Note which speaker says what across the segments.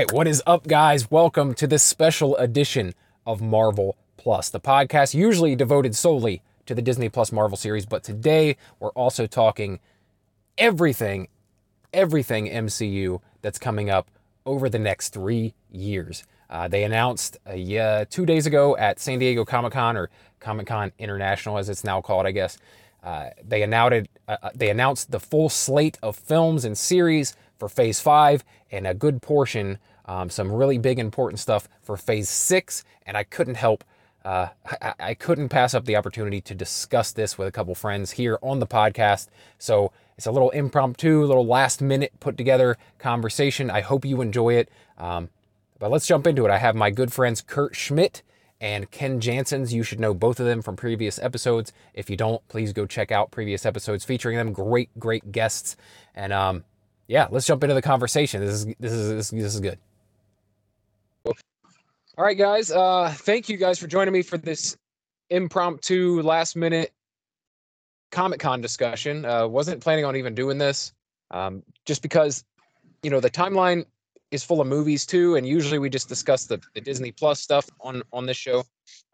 Speaker 1: Right, what is up, guys? Welcome to this special edition of Marvel Plus, the podcast usually devoted solely to the Disney Plus Marvel series, but today we're also talking everything, everything MCU that's coming up over the next three years. Uh, they announced uh, yeah, two days ago at San Diego Comic Con, or Comic Con International as it's now called, I guess. Uh, they announced uh, uh, they announced the full slate of films and series for Phase Five, and a good portion, um, some really big important stuff for Phase Six. And I couldn't help, uh, I, I couldn't pass up the opportunity to discuss this with a couple friends here on the podcast. So it's a little impromptu, little last minute put together conversation. I hope you enjoy it. Um, but let's jump into it. I have my good friends Kurt Schmidt and Ken Janssens. You should know both of them from previous episodes. If you don't, please go check out previous episodes featuring them. Great, great guests. And um, yeah, let's jump into the conversation. This is this is this, this is good. All right, guys. Uh, thank you guys for joining me for this impromptu, last minute Comic Con discussion. Uh, wasn't planning on even doing this, um, just because you know the timeline is full of movies too, and usually we just discuss the, the Disney Plus stuff on on this show.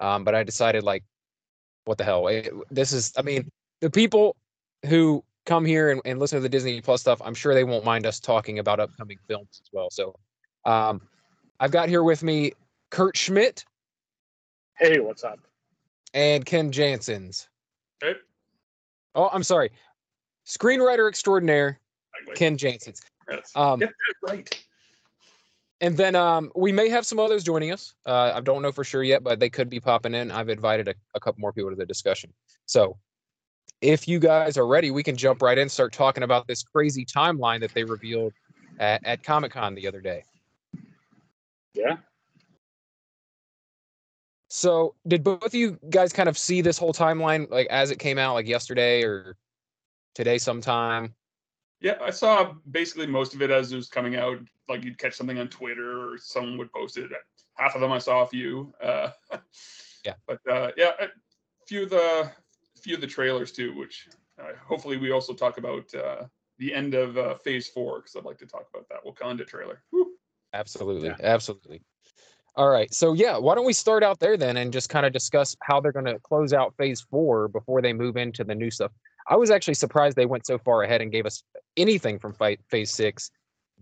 Speaker 1: Um, but I decided like, what the hell? It, this is, I mean, the people who come here and, and listen to the Disney Plus stuff, I'm sure they won't mind us talking about upcoming films as well. So, um, I've got here with me Kurt Schmidt.
Speaker 2: Hey, what's up?
Speaker 1: And Ken Janssens.
Speaker 2: Hey.
Speaker 1: Oh, I'm sorry. Screenwriter extraordinaire, Ken Janssens.
Speaker 2: Yes. Um, yeah, right
Speaker 1: and then um, we may have some others joining us. Uh, I don't know for sure yet, but they could be popping in. I've invited a, a, couple more people to the discussion. So if you guys are ready, we can jump right in, start talking about this crazy timeline that they revealed at, at Comic Con the other day.
Speaker 2: Yeah.
Speaker 1: So did both of you guys kind of see this whole timeline like as it came out, like yesterday or today sometime?
Speaker 2: Yeah, I saw basically most of it as it was coming out. Like you'd catch something on Twitter or someone would post it. Half of them I saw a few. Uh,
Speaker 1: yeah,
Speaker 2: but uh, yeah, a few of the few of the trailers too, which uh, hopefully we also talk about uh, the end of uh, Phase Four because I'd like to talk about that Wakanda trailer. Whew.
Speaker 1: Absolutely, yeah. absolutely. All right, so yeah, why don't we start out there then and just kind of discuss how they're going to close out Phase Four before they move into the new stuff. I was actually surprised they went so far ahead and gave us anything from fight phase six,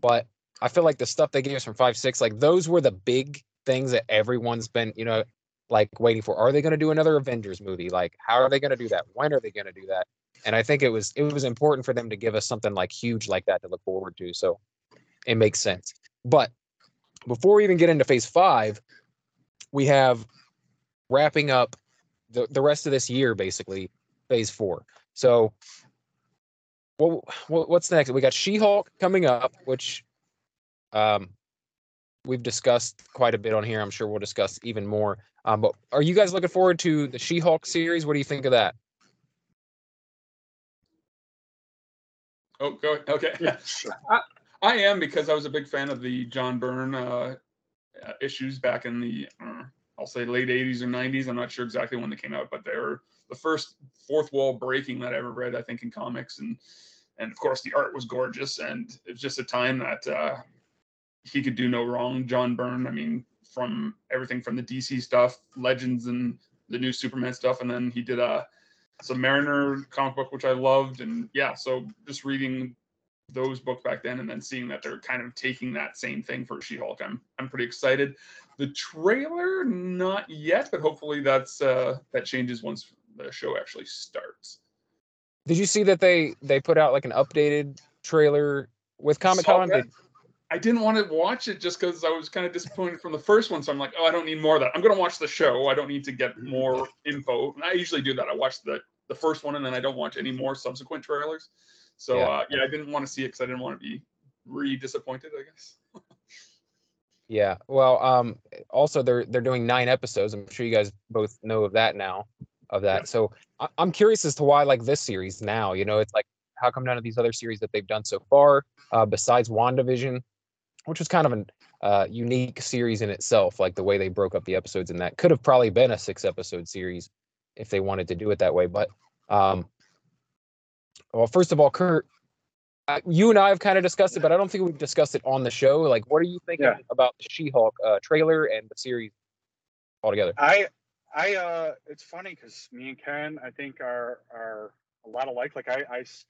Speaker 1: but I feel like the stuff they gave us from five six, like those were the big things that everyone's been, you know, like waiting for. Are they going to do another Avengers movie? Like, how are they going to do that? When are they going to do that? And I think it was it was important for them to give us something like huge like that to look forward to. So it makes sense. But before we even get into phase five, we have wrapping up the, the rest of this year, basically, phase four. So, well, what's next? We got She-Hulk coming up, which um, we've discussed quite a bit on here. I'm sure we'll discuss even more. Um, but are you guys looking forward to the She-Hulk series? What do you think of that?
Speaker 2: Oh, go ahead. okay. Yeah, I, I, am because I was a big fan of the John Byrne uh, uh issues back in the uh, I'll say late 80s or 90s. I'm not sure exactly when they came out, but they were the first fourth wall breaking that I ever read, I think, in comics. And and of course, the art was gorgeous, and it was just a time that uh, he could do no wrong. John Byrne, I mean, from everything from the DC stuff, Legends, and the new Superman stuff, and then he did a Submariner comic book, which I loved, and yeah, so just reading those books back then and then seeing that they're kind of taking that same thing for She-Hulk. I'm I'm pretty excited. The trailer, not yet, but hopefully that's uh that changes once the show actually starts.
Speaker 1: Did you see that they they put out like an updated trailer with Comic Con?
Speaker 2: I didn't want to watch it just because I was kind of disappointed from the first one. So I'm like, oh, I don't need more of that. I'm gonna watch the show. I don't need to get more info. And I usually do that. I watch the the first one and then I don't watch any more subsequent trailers. So yeah, uh, yeah I didn't want to see it because I didn't want to be re disappointed. I guess.
Speaker 1: yeah. Well, um, also they're they're doing nine episodes. I'm sure you guys both know of that now of that. Yeah. So I- am curious as to why like this series now. You know, it's like how come none of these other series that they've done so far, uh, besides WandaVision, which was kind of an uh, unique series in itself, like the way they broke up the episodes in that could have probably been a six episode series if they wanted to do it that way. But um, well, first of all, Kurt, uh, you and I have kind of discussed it, but I don't think we've discussed it on the show. Like, what are you thinking
Speaker 3: Yeah.
Speaker 1: about the She-Hulk uh, trailer and the series altogether?
Speaker 3: I I uh it's funny because me and Ken I think are are a lot alike. Like I I s-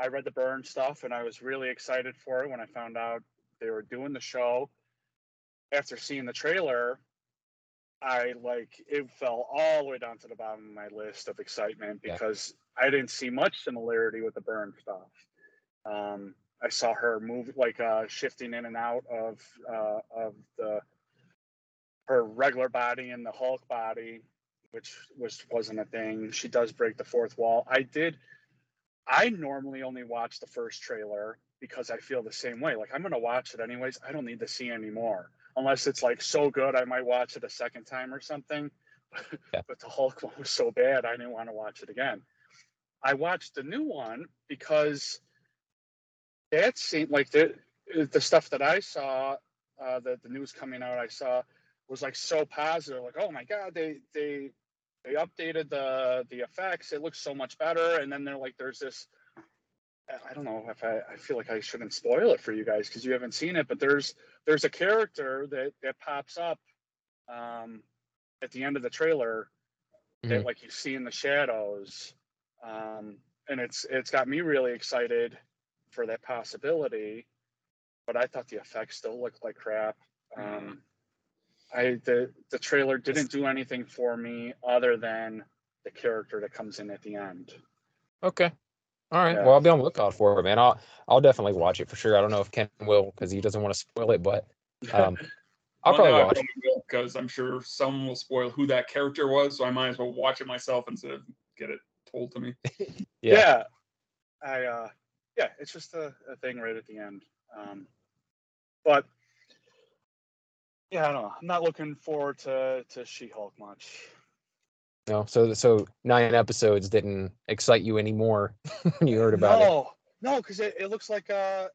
Speaker 3: I read the Byrne stuff and I was really excited for it when I found out they were doing the show. After seeing the trailer, I like it fell all the way down to the bottom of my list of excitement
Speaker 1: Yeah.
Speaker 3: because I didn't see much similarity with the Byrne stuff. Um, I saw her move like uh, shifting in and out of uh, of the her regular body and the Hulk body, which which wasn't a thing. She does break the fourth wall. I did. I normally only watch the first trailer because I feel the same way. Like I'm gonna watch it anyways. I don't need to see anymore unless it's like so good. I might watch it a second time or something.
Speaker 1: Yeah.
Speaker 3: but the Hulk one was so bad, I didn't want to watch it again. I watched the new one because that seemed like the the stuff that I saw, uh, the the news coming out, I saw was like so positive. Like, oh my god, they they they updated the the effects. It looks so much better. And then they're like, there's this. I don't know if I, I feel like I shouldn't spoil it for you guys because you haven't seen it, but there's there's a character that that pops up um, at the end of the trailer that
Speaker 1: Mhm.
Speaker 3: like you see in the shadows, um, and it's it's got me really excited for that possibility. But I thought the effects still looked like crap. Um, I the the trailer didn't do anything for me other than the character that comes in at the end.
Speaker 1: Okay. All right.
Speaker 3: Yeah.
Speaker 1: Well, I'll be on the lookout for it, man. I'll I'll definitely watch it for sure. I don't know if Ken will because he doesn't want to spoil it, but um, I'll
Speaker 2: Well,
Speaker 1: probably
Speaker 2: no,
Speaker 1: watch.
Speaker 2: probably will because I'm sure someone will spoil who that character was, so I might as well watch it myself instead of get it told to me.
Speaker 1: Yeah.
Speaker 3: yeah, I uh, yeah, it's just a, a thing right at the end. Um, but yeah, I don't know. I'm not looking forward to to She-Hulk much.
Speaker 1: No, so so nine episodes didn't excite you anymore when you heard about it.
Speaker 3: no, no, because it, it looks like uh,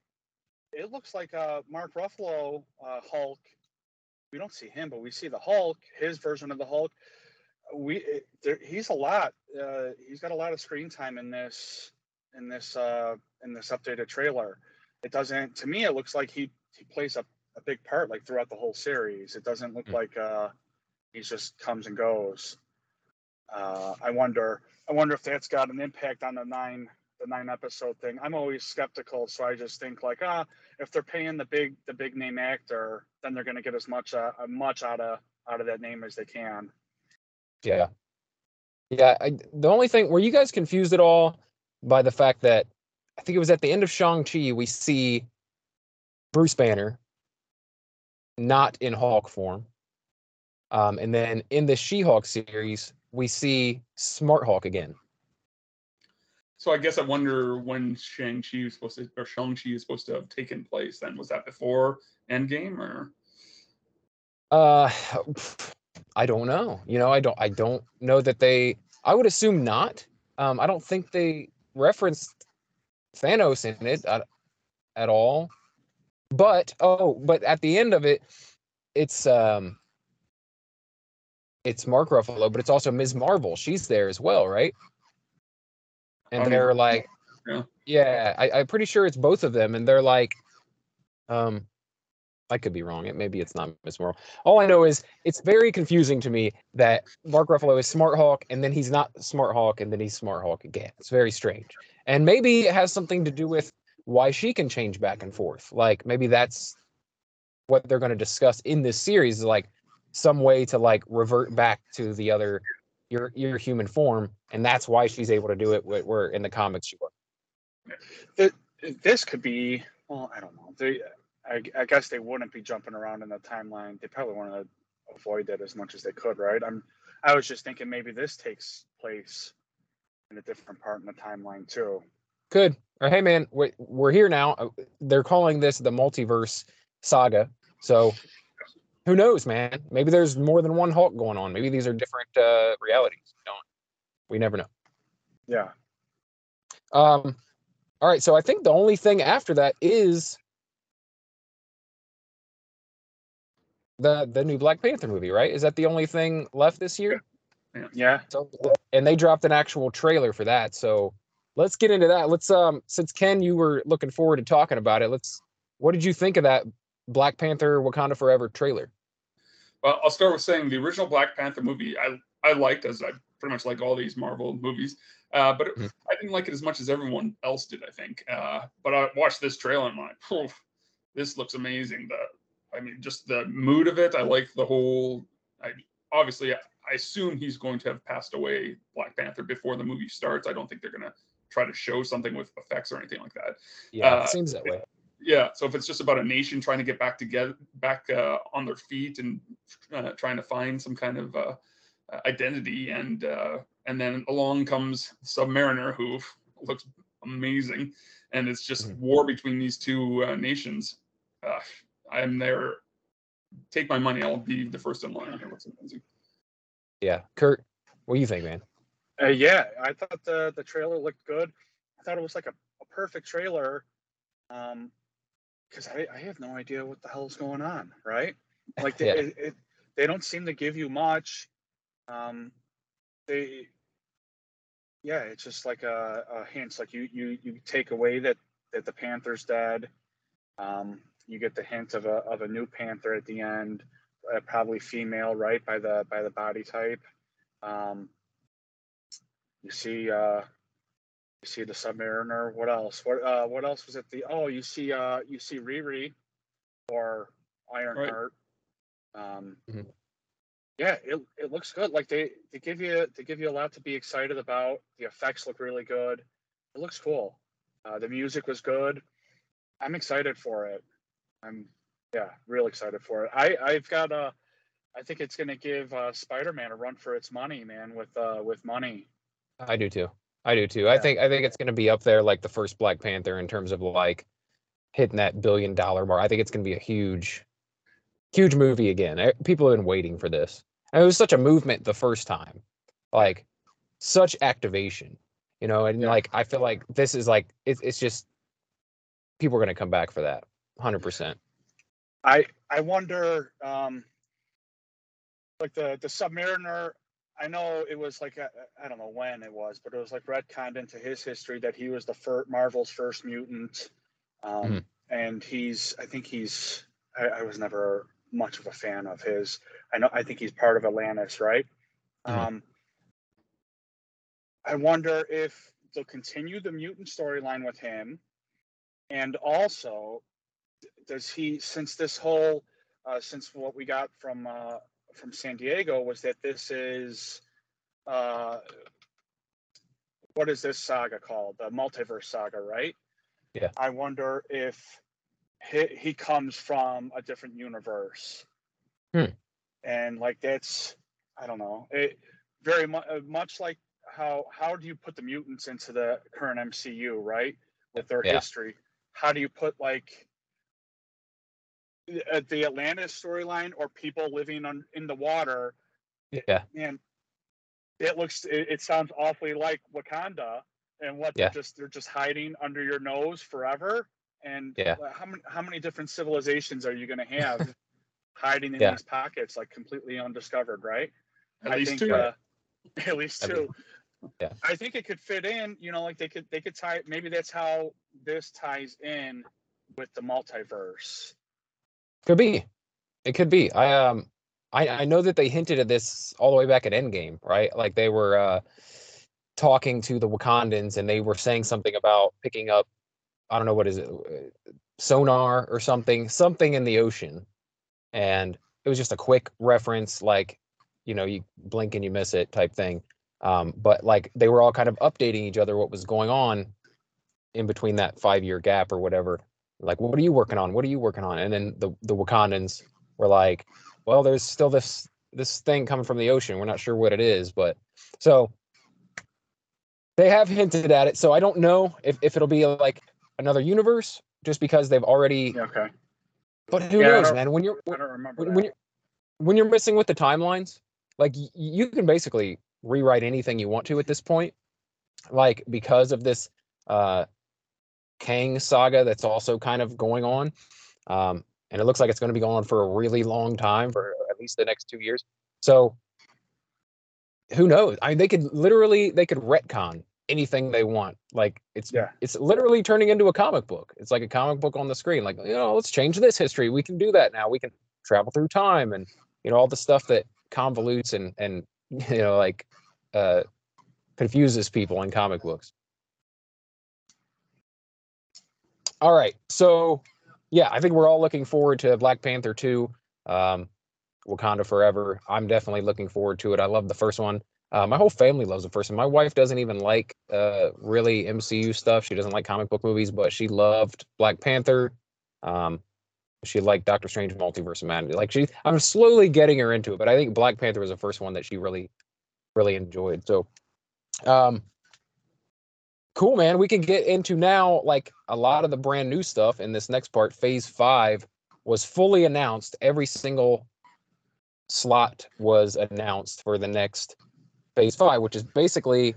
Speaker 3: it looks like uh, Mark Ruffalo uh, Hulk. We don't see him, but we see the Hulk, his version of the Hulk. We it, there, he's a lot. Uh, he's got a lot of screen time in this in this uh, in this updated trailer. It doesn't to me. It looks like he he plays a, a big part like throughout the whole series. It doesn't look
Speaker 1: Mm.
Speaker 3: like uh, he just comes and goes. Uh, I wonder. I wonder if that's got an impact on the nine the nine episode thing. I'm always skeptical, so I just think like, ah, if they're paying the big the big name actor, then they're going to get as much uh, much out of out of that name as they can.
Speaker 1: Yeah. Yeah. I, the only thing, were you guys confused at all by the fact that I think it was at the end of Shang-Chi, we see Bruce Banner not in Hulk form. Um, and then in the She Hulk series, we see Smart Hulk again.
Speaker 2: So I guess I wonder when Shang Chi was supposed to, or Shang Chi is supposed to have taken place. Then was that before Endgame or?
Speaker 1: Uh, I don't know. You know, I don't. I don't know that they. I would assume not. Um, I don't think they referenced Thanos in it at, at all. But oh, but at the end of it, it's um, it's Mark Ruffalo, but it's also Ms. Marvel. She's there as well, right? And
Speaker 2: Oh,
Speaker 1: they're like,
Speaker 2: Yeah.
Speaker 1: yeah, I, I'm pretty sure it's both of them, and they're like, um, I could be wrong. It maybe it's not Ms. Marvel. All I know is it's very confusing to me that Mark Ruffalo is Smart Hulk and then he's not Smart Hulk and then he's Smart Hulk again. It's very strange. And maybe it has something to do with why she can change back and forth. Like maybe that's what they're going to discuss in this series is like some way to like revert back to the other your your human form and that's why she's able to do it where, in the comics she was.
Speaker 3: This could be. Well, I don't know. They, I, I guess they wouldn't be jumping around in the timeline. They probably want to avoid that as much as they could, right? I'm. I was just thinking maybe this takes place in a different part in the timeline too.
Speaker 1: Good. Or hey man, we're, we're here now. Uh, They're calling this the multiverse saga. So who knows, man? Maybe there's more than one Hulk going on. Maybe these are different uh, realities. We don't. We never know.
Speaker 3: Yeah.
Speaker 1: Um. All right. So I think the only thing after that is the the new Black Panther movie, right? Is that the only thing left this year?
Speaker 3: Yeah.
Speaker 1: So, and they dropped an actual trailer for that. So let's get into that. Let's um since Ken, you were looking forward to talking about it. Let's. What did you think of that Black Panther Wakanda Forever trailer?
Speaker 2: Well, I'll start with saying the original Black Panther movie I I liked as I pretty much like all these Marvel movies, uh, but mm-hmm. I didn't like it as much as everyone else did. I think, uh, but I watched this trailer and I'm like, this looks amazing. The I mean, just the mood of it. I like the whole. I obviously I assume he's going to have passed away, Black Panther, before the movie starts. I don't think they're gonna try to show something with effects or anything like that.
Speaker 1: Yeah, uh, it seems that way.
Speaker 2: Yeah, so if it's just about a nation trying to get back together, back uh, on their feet, and uh, trying to find some kind of uh, identity, and uh, and then along comes Submariner, who looks amazing, and it's just mm-hmm. war between these two uh, nations. I'm there. Take my money. I'll be the first in line. It looks amazing.
Speaker 1: Yeah, Kurt, what do you think, man?
Speaker 3: Uh, yeah, I thought the the trailer looked good. I thought it was like a, a perfect trailer, um, because I, I have no idea what the hell's going on, right? Like they, yeah. it, it, they don't seem to give you much. Um, they, yeah, it's just like a, a hints. Like you you you take away that that the Panther's dead. Um, you get the hint of a of a new Panther at the end uh, probably female, right, by the by the body type. Um, you see, uh, you see the Submariner. What else? What uh, what else was it? The oh, you see, uh, you see Riri, or Ironheart. Right. Um, mm-hmm. Yeah, it it looks good. Like they they give you they give you a lot to be excited about. The effects look really good. It looks cool. Uh, the music was good. I'm excited for it. I'm yeah, real excited for it. I I've got a. I think it's going to give uh, Spider-Man a run for its money, man. With uh, with money.
Speaker 1: I do too. I do too. Yeah. I think I think it's going to be up there like the first Black Panther in terms of like hitting that billion dollar mark. I think it's going to be a huge, huge movie again. People have been waiting for this. And it was such a movement the first time, like such activation, you know. And yeah. like I feel like this is like it's it's just people are going to come back for that, hundred percent.
Speaker 3: I I wonder, um, like the the Submariner. I know it was like I don't know when it was, but it was like retconned into his history that he was the first Marvel's first mutant, um, mm-hmm. and he's I think he's I, I, was never much of a fan of his. I know I think he's part of Atlantis, right? Mm-hmm. Um, I wonder if they'll continue the mutant storyline with him, and also does he since this whole uh, since what we got from uh, from San Diego was that this is uh, what is this saga called? The multiverse saga, right?
Speaker 1: Yeah.
Speaker 3: I wonder if he, he comes from a different universe.
Speaker 1: Hmm.
Speaker 3: And like that's I don't know. It very much uh, much like how how do you put the mutants into the current MCU, right? With their yeah. history. How do you put like the Atlantis storyline or people living on in the water.
Speaker 1: Yeah.
Speaker 3: And it looks it, it sounds awfully like Wakanda and what yeah. they're just they're just hiding under your nose forever. And
Speaker 1: yeah.
Speaker 3: how many how many different civilizations are you going to have hiding in yeah. these pockets like completely undiscovered, right?
Speaker 2: At I least think, two. Uh,
Speaker 3: at least two. I mean, yeah. I think it could fit in, you know, like they could they could tie maybe that's how this ties in with the multiverse
Speaker 1: could be. It could be. I um I I know that they hinted at this all the way back at Endgame, right? Like they were uh talking to the Wakandans and they were saying something about picking up I don't know what is it uh, sonar or something, something in the ocean. And it was just a quick reference like you know, you blink and you miss it type thing. Um, but like they were all kind of updating each other what was going on in between that five year gap or whatever like what are you working on? What are you working on? And then the the wakandans were like well there's still this this thing coming from the ocean. We're not sure what it is but so they have hinted at it. So i don't know if, if it'll be like another universe just because they've already
Speaker 3: okay.
Speaker 1: But who yeah, knows man? When you're when, when you're when you're missing with the timelines like you can basically rewrite anything you want to at this point like because of this uh Kang saga that's also kind of going on. Um, and it looks like it's going to be going on for a really long time, for at least the next two years. So who knows? I mean, they could literally they could retcon anything they want. Like it's
Speaker 3: Yeah.
Speaker 1: it's literally turning into a comic book. It's like a comic book on the screen. Like you know, let's change this history. We can do that now. We can travel through time and you know all the stuff that convolutes and and you know like uh confuses people in comic books. All right, so yeah, I think we're all looking forward to Black Panther 2, um, Wakanda Forever. I'm definitely looking forward to it. I love the first one. Uh, my whole family loves the first one. My wife doesn't even like uh, really MCU stuff. She doesn't like comic book movies, but she loved Black Panther. Um, she liked Doctor Strange Multiverse of Madness. Like she, I'm slowly getting her into it, but I think Black Panther was the first one that she really, really enjoyed. So, um, cool, man. We can get into now like a lot of the brand new stuff in this next part. Phase five was fully announced. Every single slot was announced for the next phase five, which is basically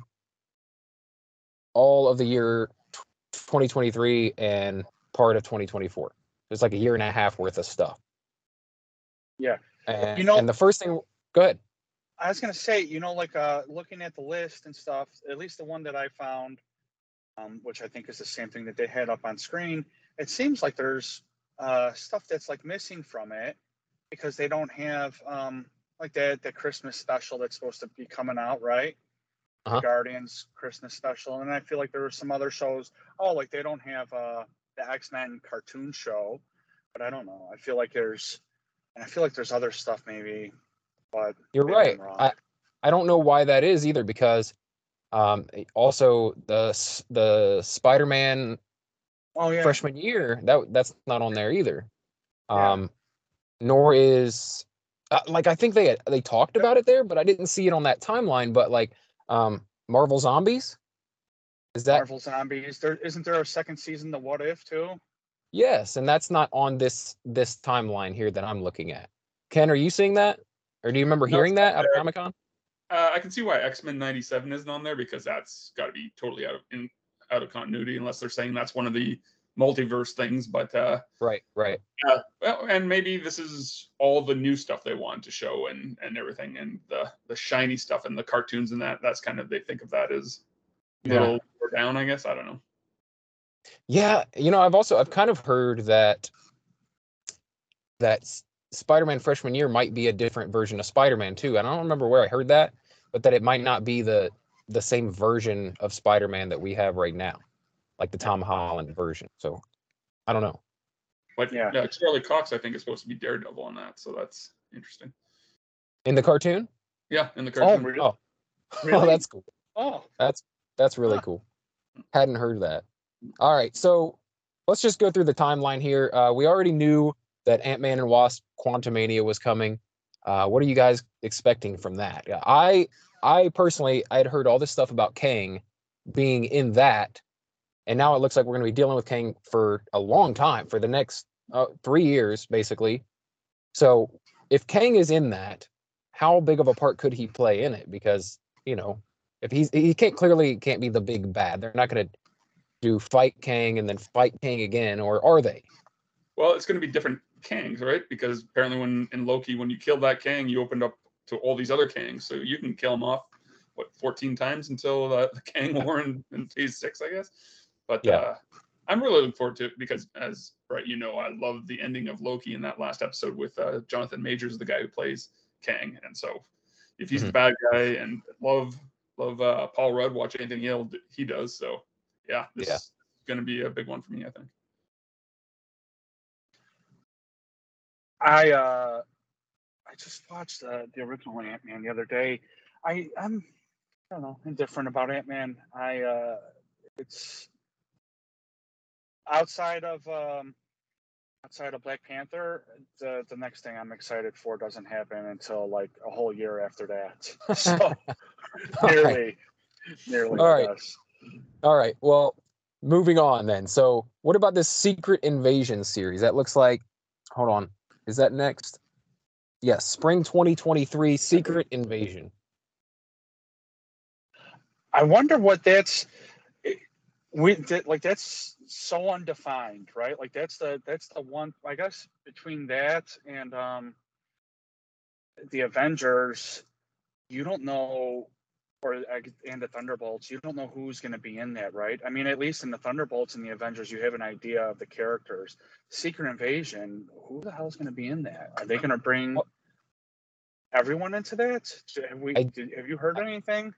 Speaker 1: all of the year 2023 and part of 2024. It's like a year and a half worth of stuff.
Speaker 3: Yeah.
Speaker 1: And,
Speaker 3: You know-
Speaker 1: and the first thing, go ahead.
Speaker 3: I was gonna say, you know, like uh looking at the list and stuff, at least the one that I found, um, which I think is the same thing that they had up on screen, it seems like there's uh stuff that's like missing from it because they don't have um like that the Christmas special that's supposed to be coming out, right?
Speaker 1: Uh-huh.
Speaker 3: Guardians Christmas special. And I feel like there were some other shows. Oh, like they don't have uh the X-Men cartoon show, but I don't know. I feel like there's and I feel like there's other stuff maybe, but
Speaker 1: You're right. I, I don't know why that is either because um, also the the Spider-Man
Speaker 3: oh yeah.
Speaker 1: freshman year that that's not on there either.
Speaker 3: Yeah.
Speaker 1: Um, nor is uh, like I think they had, they talked about it there, but I didn't see it on that timeline. But like um, Marvel Zombies, is that
Speaker 3: Marvel Zombies. There isn't there a second season The What If too?
Speaker 1: yes? And that's not on this this timeline here that I'm looking at. Ken, are you seeing that, or do you remember
Speaker 2: No,
Speaker 1: hearing that at. Comic Con?
Speaker 2: Uh, I can see why X Men '97 isn't on there because that's got to be totally out of in out of continuity unless they're saying that's one of the multiverse things. But uh,
Speaker 1: Right, right.
Speaker 2: uh, well, and maybe this is all the new stuff they want to show and and everything, and the the shiny stuff and the cartoons and that. That's kind of they think of that as a
Speaker 1: Yeah.
Speaker 2: little down. I guess I don't know.
Speaker 1: Yeah, you know, I've also I've kind of heard that that Spider-Man freshman year might be a different version of Spider-Man too. And I don't remember where I heard that, but that it might not be the the same version of Spider-Man that we have right now, like the Tom Holland version. So I don't know.
Speaker 2: But
Speaker 3: Yeah.
Speaker 2: yeah, Charlie Cox I think is supposed to be Daredevil on that, so that's interesting.
Speaker 1: In the cartoon?
Speaker 2: Yeah, in the
Speaker 3: Oh,
Speaker 2: cartoon.
Speaker 3: really?
Speaker 1: Oh,
Speaker 3: Really?
Speaker 1: oh that's cool.
Speaker 3: Oh,
Speaker 1: that's That's really
Speaker 3: Huh.
Speaker 1: cool. Hadn't heard that. All right, so let's just go through the timeline here. Uh, we already knew that Ant Man and Wasp: Quantumania was coming. Uh, what are you guys expecting from that? I, I personally, I had heard all this stuff about Kang being in that, and now it looks like we're going to be dealing with Kang for a long time, for the next uh, three years, basically. So, if Kang is in that, how big of a part could he play in it? Because you know, if he's he can't clearly can't be the big bad. They're not going to do fight Kang and then fight Kang again, or are they?
Speaker 2: Well, it's going to be different Kangs, right? Because apparently, when in Loki, when you killed that Kang, you opened up to all these other Kangs, so you can kill them off what 14 times until uh, the Kang War in, in Phase Six, I guess. But
Speaker 1: Yeah.
Speaker 2: uh, I'm really looking forward to it because, as right, you know, I love the ending of Loki in that last episode with uh, Jonathan Majors, the guy who plays Kang, and so if he's the bad guy, and love love uh, Paul Rudd, watch anything he'll he does. So yeah, this
Speaker 1: Yeah.
Speaker 2: is going to be a big one for me, I think.
Speaker 3: I uh, I just watched uh, the original Ant Man the other day. I I'm I don't know indifferent about Ant Man. I uh, it's outside of um, outside of Black Panther. The the next thing I'm excited for doesn't happen until like a whole year after that. So
Speaker 1: right.
Speaker 3: nearly, nearly.
Speaker 1: All right. All right. Well, moving on then. So, what about this Secret Invasion series? That looks like. Hold on. Is that next? Yes, spring 2023 Secret Invasion.
Speaker 3: I wonder what that's we that, like that's so undefined, right? Like that's the that's the one I guess between that and um the Avengers, you don't know or uh, and the Thunderbolts, you don't know who's going to be in that, right? I mean, at least in the Thunderbolts and the Avengers, you have an idea of the characters. Secret Invasion, who the hell is going to be in that? Are they going to bring everyone into that? Have we? I, did, have you heard anything?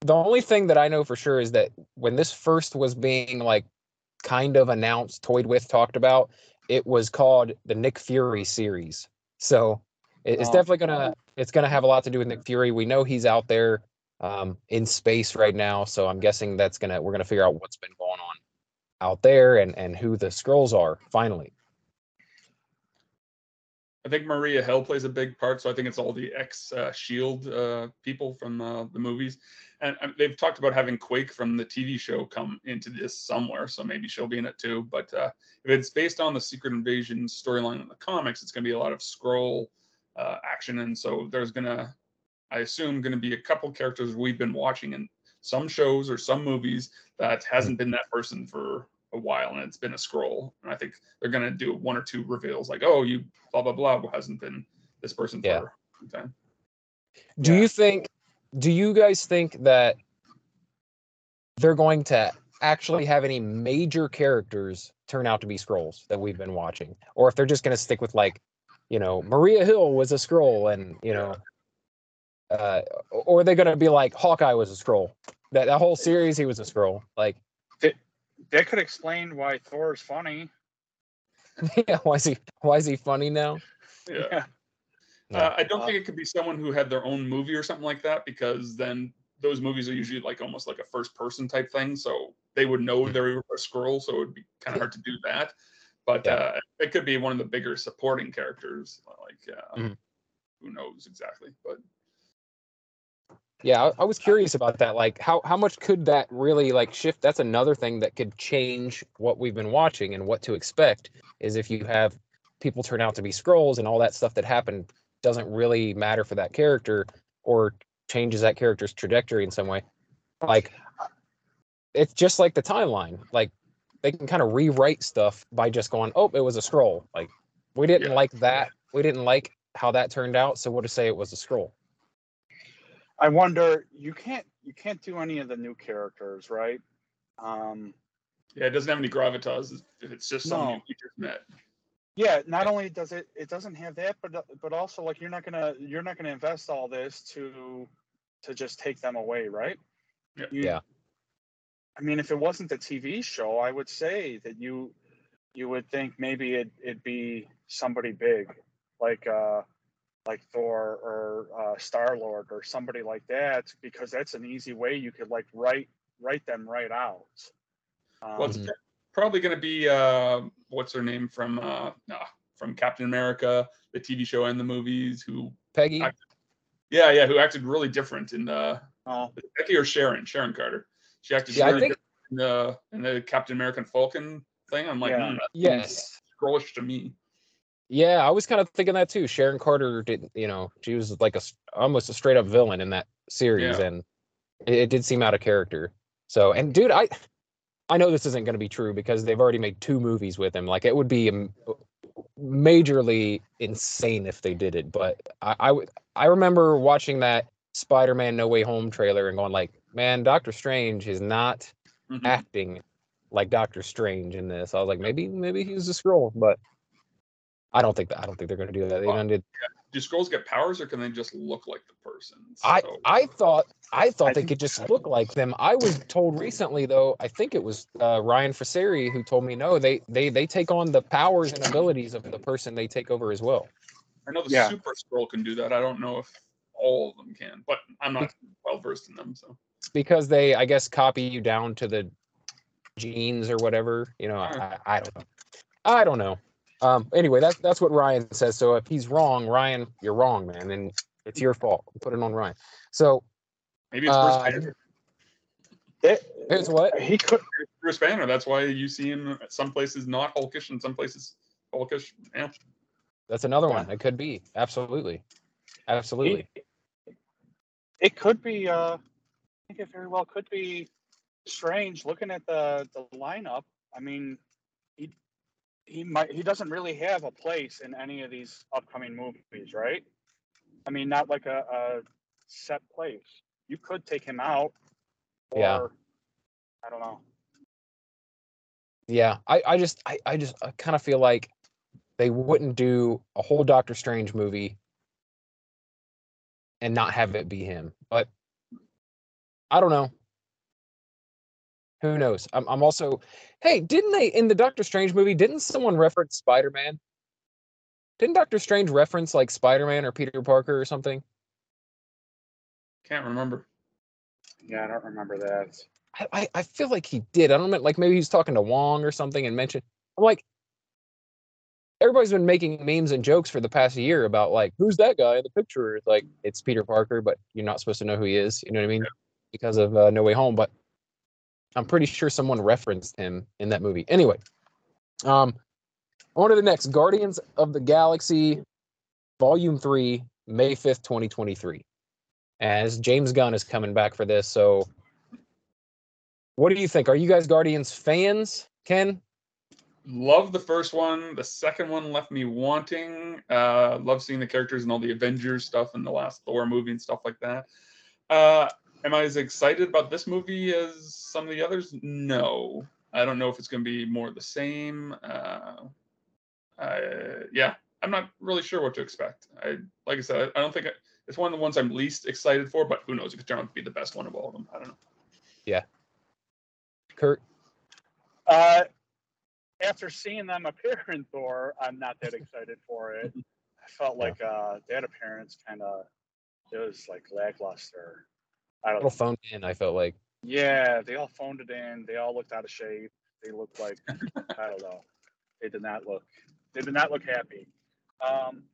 Speaker 1: The only thing that I know for sure is that when this first was being like kind of announced, toyed with, talked about, it was called the Nick Fury series. So it's oh. definitely gonna it's gonna have a lot to do with Nick Fury. We know he's out there um, in space right now. So I'm guessing that's gonna we're gonna figure out what's been going on out there and and who the Skrulls are finally.
Speaker 2: I think Maria Hill plays a big part, so I think it's all the ex uh, Shield uh, people from uh, the movies, and, they've talked about having Quake from the TV show come into this somewhere, so maybe she'll be in it too. But uh, if it's based on the Secret Invasion storyline in the comics, it's going to be a lot of Skrull uh, action, and so there's gonna I assume, going to be a couple characters we've been watching in some shows or some movies that hasn't been that person for a while and it's been a Skrull. And I think they're going to do one or two reveals like, oh, you blah, blah, blah, hasn't been this person yeah. for a time.
Speaker 1: Do yeah. you think, do you guys think that they're going to actually have any major characters turn out to be Skrulls that we've been watching? Or if they're just going to stick with like, you know, Maria Hill was a Skrull, and, you know, uh, or are they going to be like Hawkeye was a Skrull? That that whole series, he was a Skrull. Like
Speaker 3: that, that could explain why Thor's funny.
Speaker 1: yeah, why is he why is he funny now?
Speaker 2: Yeah. yeah. Uh, I don't think it could be someone who had their own movie or something like that because then those movies are usually like almost like a first person type thing. So they would know hmm. they're a Skrull, so it would be kind of hard to do that. But yeah. uh, it could be one of the bigger supporting characters. Like uh, mm-hmm. who knows exactly, but
Speaker 1: yeah, I, I was curious about that. Like, how how much could that really like shift? That's another thing that could change what we've been watching and what to expect. Is if you have people turn out to be Skrulls and all that stuff that happened doesn't really matter for that character or changes that character's trajectory in some way. Like, it's just like the timeline. Like, they can kind of rewrite stuff by just going, "Oh, it was a Skrull." Like, we didn't yeah. like that. We didn't like how that turned out, so we'll just say it was a Skrull.
Speaker 3: I wonder you can't you can't do any of the new characters, right? Um,
Speaker 2: yeah, it doesn't have any gravitas. It's just something no. you just met.
Speaker 3: Yeah, not only does it it doesn't have that, but but also like you're not gonna you're not gonna invest all this to to just take them away, right?
Speaker 1: Yeah. You, yeah.
Speaker 3: I mean, if it wasn't the TV show, I would say that you you would think maybe it it'd be somebody big, like uh like Thor or uh, Star Lord or somebody like that, because that's an easy way you could like write write them right out.
Speaker 2: Um, well, it's um, probably going to be uh, what's her name from uh, from Captain America, the TV show and the movies, who
Speaker 1: Peggy.
Speaker 2: Acted, yeah, yeah, who acted really different in the oh. Becky or Sharon, Sharon Carter. She acted yeah, really think... in the in the Captain American Falcon thing. I'm like, yeah. mm,
Speaker 1: yes,
Speaker 2: Skrullish to me.
Speaker 1: Yeah, I was kind of thinking that too. Sharon Carter didn't, you know, she was like a almost a straight up villain in that series, yeah. and it, it, did seem out of character. So, and dude, I I know this isn't going to be true because they've already made two movies with him. Like, it would be majorly insane if they did it. But I I, I remember watching that Spider-Man No Way Home trailer and going like, man, Doctor Strange is not mm-hmm. acting like Doctor Strange in this. I was like, maybe maybe he's a Skrull, but I don't think that. I don't think they're going to do that. They well, did.
Speaker 2: Do Skrulls get powers, or can they just look like the person?
Speaker 1: So, I I thought I thought I they could just look like them. I was told recently, though. I think it was uh, Ryan Frazeri who told me no. They they they take on the powers and abilities of the person they take over as well.
Speaker 2: I know the yeah. Super Skrull can do that. I don't know if all of them can, but I'm not well versed in them. So
Speaker 1: because they, I guess, copy you down to the genes or whatever. You know, I, I don't know. I don't know. Um, anyway, that's that's what Ryan says. So if he's wrong, Ryan, you're wrong, man, and it's your fault. Put it on Ryan. So
Speaker 2: maybe it's Bruce uh, Banner.
Speaker 1: It, it's what
Speaker 3: he could
Speaker 2: Bruce Banner. That's why you see him at some places not hulkish and some places hulkish. Yeah.
Speaker 1: That's another yeah. one. It could be absolutely, absolutely.
Speaker 3: It, it could be. Uh, I think it very well could be strange looking at the the lineup. I mean, he might he doesn't really have a place in any of these upcoming movies, right? I mean, not like a, a set place. you could take him out. Or,
Speaker 1: Yeah.
Speaker 3: I don't know.
Speaker 1: Yeah, I, I just I, I just I kind of feel like they wouldn't do a whole Doctor Strange movie and not have it be him. But I don't know. Who knows? I'm I'm also hey, didn't they in the Doctor Strange movie, didn't someone reference Spider-Man? Didn't Doctor Strange reference like Spider-Man or Peter Parker or something?
Speaker 2: Can't remember.
Speaker 3: Yeah, I don't remember that.
Speaker 1: I, I, I feel like he did. I don't know, like maybe he was talking to Wong or something and mentioned. I'm like, everybody's been making memes and jokes for the past year about like, who's that guy in the picture? It's like it's Peter Parker, but you're not supposed to know who he is. You know what I mean? Because of uh, No Way Home. But I'm pretty sure someone referenced him in that movie. Anyway, um, on to the next Guardians of the Galaxy, Volume Three, May 5th, 2023. As James Gunn is coming back for this, so what do you think? Are you guys Guardians fans, Ken?
Speaker 2: Love the first one. The second one left me wanting. Uh, love seeing the characters and all the Avengers stuff in the last Thor movie and stuff like that. Uh, am I as excited about this movie as some of the others? No. I don't know if it's going to be more of the same. Uh, I, yeah, I'm not really sure what to expect. I like I said, I, I don't think I, it's one of the ones I'm least excited for, but who knows? It could turn out to be the best one of all of them. I don't know. Yeah.
Speaker 1: Kurt?
Speaker 3: Uh, after seeing them appear in Thor, I'm not that excited for it. I felt
Speaker 1: Yeah.
Speaker 3: like uh, that appearance kind of it was like lackluster. I don't
Speaker 1: little phoned in, I felt like.
Speaker 3: Yeah, they all phoned it in. They all looked out of shape. They looked like I don't know. They did not look. They did not look happy. Um,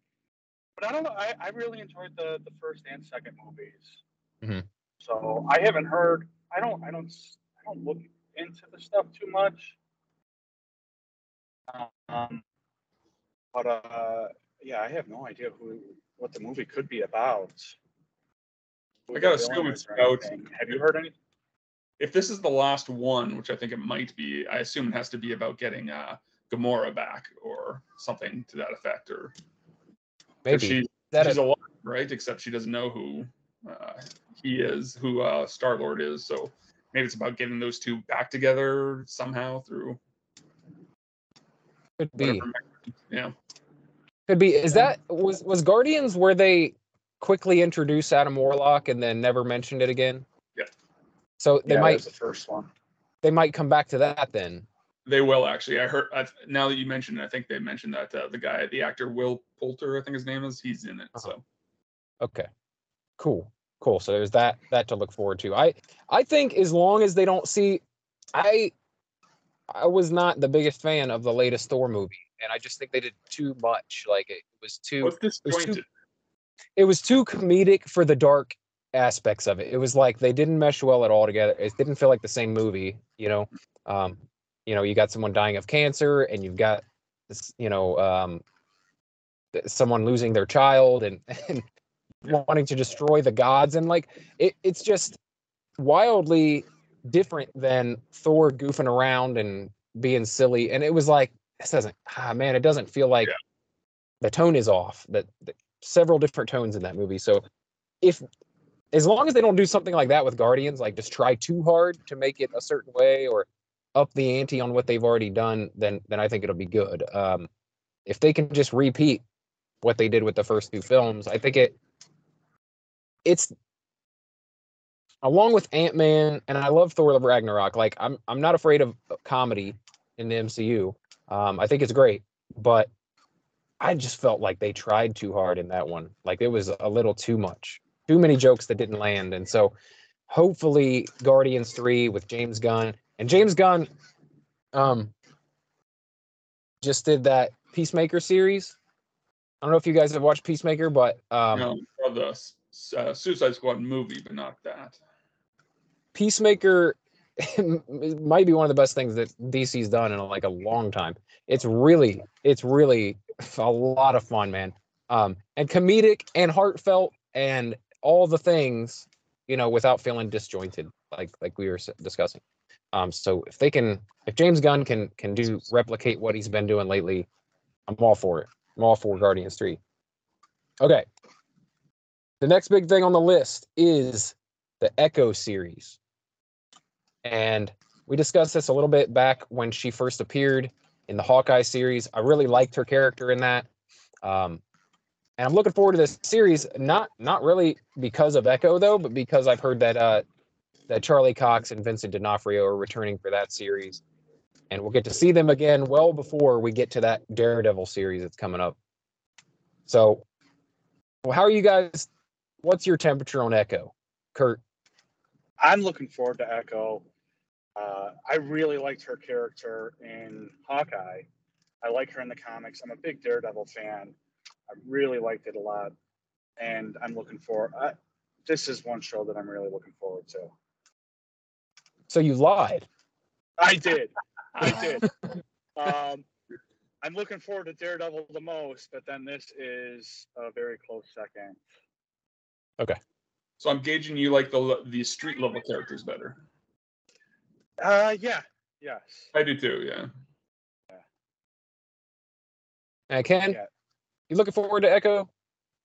Speaker 3: but I don't know. I, I really enjoyed the the first and second movies.
Speaker 1: Mhm.
Speaker 3: So I haven't heard. I don't. I don't. I don't look into the stuff too much. Um, but uh, yeah, I have no idea who what the movie could be about.
Speaker 2: I gotta assume it's
Speaker 3: Have you heard any?
Speaker 2: if this is the last one, which I think it might be, I assume it has to be about getting uh, Gamora back or something to that effect, or
Speaker 1: Maybe.
Speaker 2: she,
Speaker 1: that
Speaker 2: she's
Speaker 1: a,
Speaker 2: alive, right? Except she doesn't know who uh, he is, who uh, Star Lord is. So maybe it's about getting those two back together somehow through
Speaker 1: could be.
Speaker 2: whatever. Yeah,
Speaker 1: Could be. Is that was was Guardians Were they quickly introduce Adam Warlock and then never mentioned it again?
Speaker 2: Yeah.
Speaker 1: So they
Speaker 3: yeah, that
Speaker 1: might
Speaker 3: was the first one.
Speaker 1: they might come back to that then.
Speaker 2: they will actually. I heard i now that you mentioned it, I think they mentioned that uh, the guy, the actor Will Poulter, I think his name is, he's in it.
Speaker 1: Uh-huh.
Speaker 2: So
Speaker 1: Okay. Cool. Cool. So there's that that to look forward to. I I think as long as they don't see I I was not the biggest fan of the latest Thor movie and I just think they did too much. Like it was too
Speaker 2: what's
Speaker 1: was too-
Speaker 2: disjointed?
Speaker 1: It was too comedic for the dark aspects of it. It was like they didn't mesh well at all together. It didn't feel like the same movie, you know. Um, you know, you got someone dying of cancer, and you've got this, you know, um, someone losing their child, and, and wanting to destroy the gods, and like it, it's just wildly different than Thor goofing around and being silly. And it was like this doesn't, ah, man, it doesn't feel like
Speaker 2: Yeah.
Speaker 1: the tone is off. That, that several different tones in that movie. So if as long as they don't do something like that with Guardians, like just try too hard to make it a certain way or up the ante on what they've already done, then then I think it'll be good. Um, if they can just repeat what they did with the first two films, I think it it's along with Ant Man and I love Thor: The Ragnarok. Like I'm I'm not afraid of comedy in the MCU. Um, I think it's great, but I just felt like they tried too hard in that one. Like it was a little too much, too many jokes that didn't land. And so, hopefully, Guardians Three with James Gunn and James Gunn, um, just did that Peacemaker series. I don't know if you guys have watched Peacemaker, but um,
Speaker 2: no, or the uh, Suicide Squad movie, but not that.
Speaker 1: Peacemaker might be one of the best things that DC's done in like a long time. It's really, it's really a lot of fun, man. Um, and comedic and heartfelt and all the things, you know, without feeling disjointed, like like we were discussing. Um, so if they can, if James Gunn can can do replicate what he's been doing lately, I'm all for it. I'm all for Guardians Three. Okay. The next big thing on the list is the Echo series. And we discussed this a little bit back when she first appeared in the Hawkeye series. I really liked her character in that. Um, and I'm looking forward to this series, not not really because of Echo though, but because I've heard that uh, that Charlie Cox and Vincent D'Onofrio are returning for that series, and we'll get to see them again well before we get to that Daredevil series that's coming up. So, well, how are you guys? What's your temperature on Echo, Kurt?
Speaker 3: I'm looking forward to Echo. Uh, I really liked her character in Hawkeye. I like her in the comics. I'm a big Daredevil fan. I really liked it a lot, and I'm looking for. Uh, this is one show that I'm really looking forward to.
Speaker 1: So you lied.
Speaker 3: I did. I did. um, I'm looking forward to Daredevil the most, but then this is a very close second.
Speaker 1: Okay.
Speaker 2: So I'm gauging you like the the street level characters better.
Speaker 3: Uh, yeah, yes.
Speaker 2: I do too. Yeah.
Speaker 1: Uh, Ken,
Speaker 3: Yeah.
Speaker 1: you looking forward to Echo?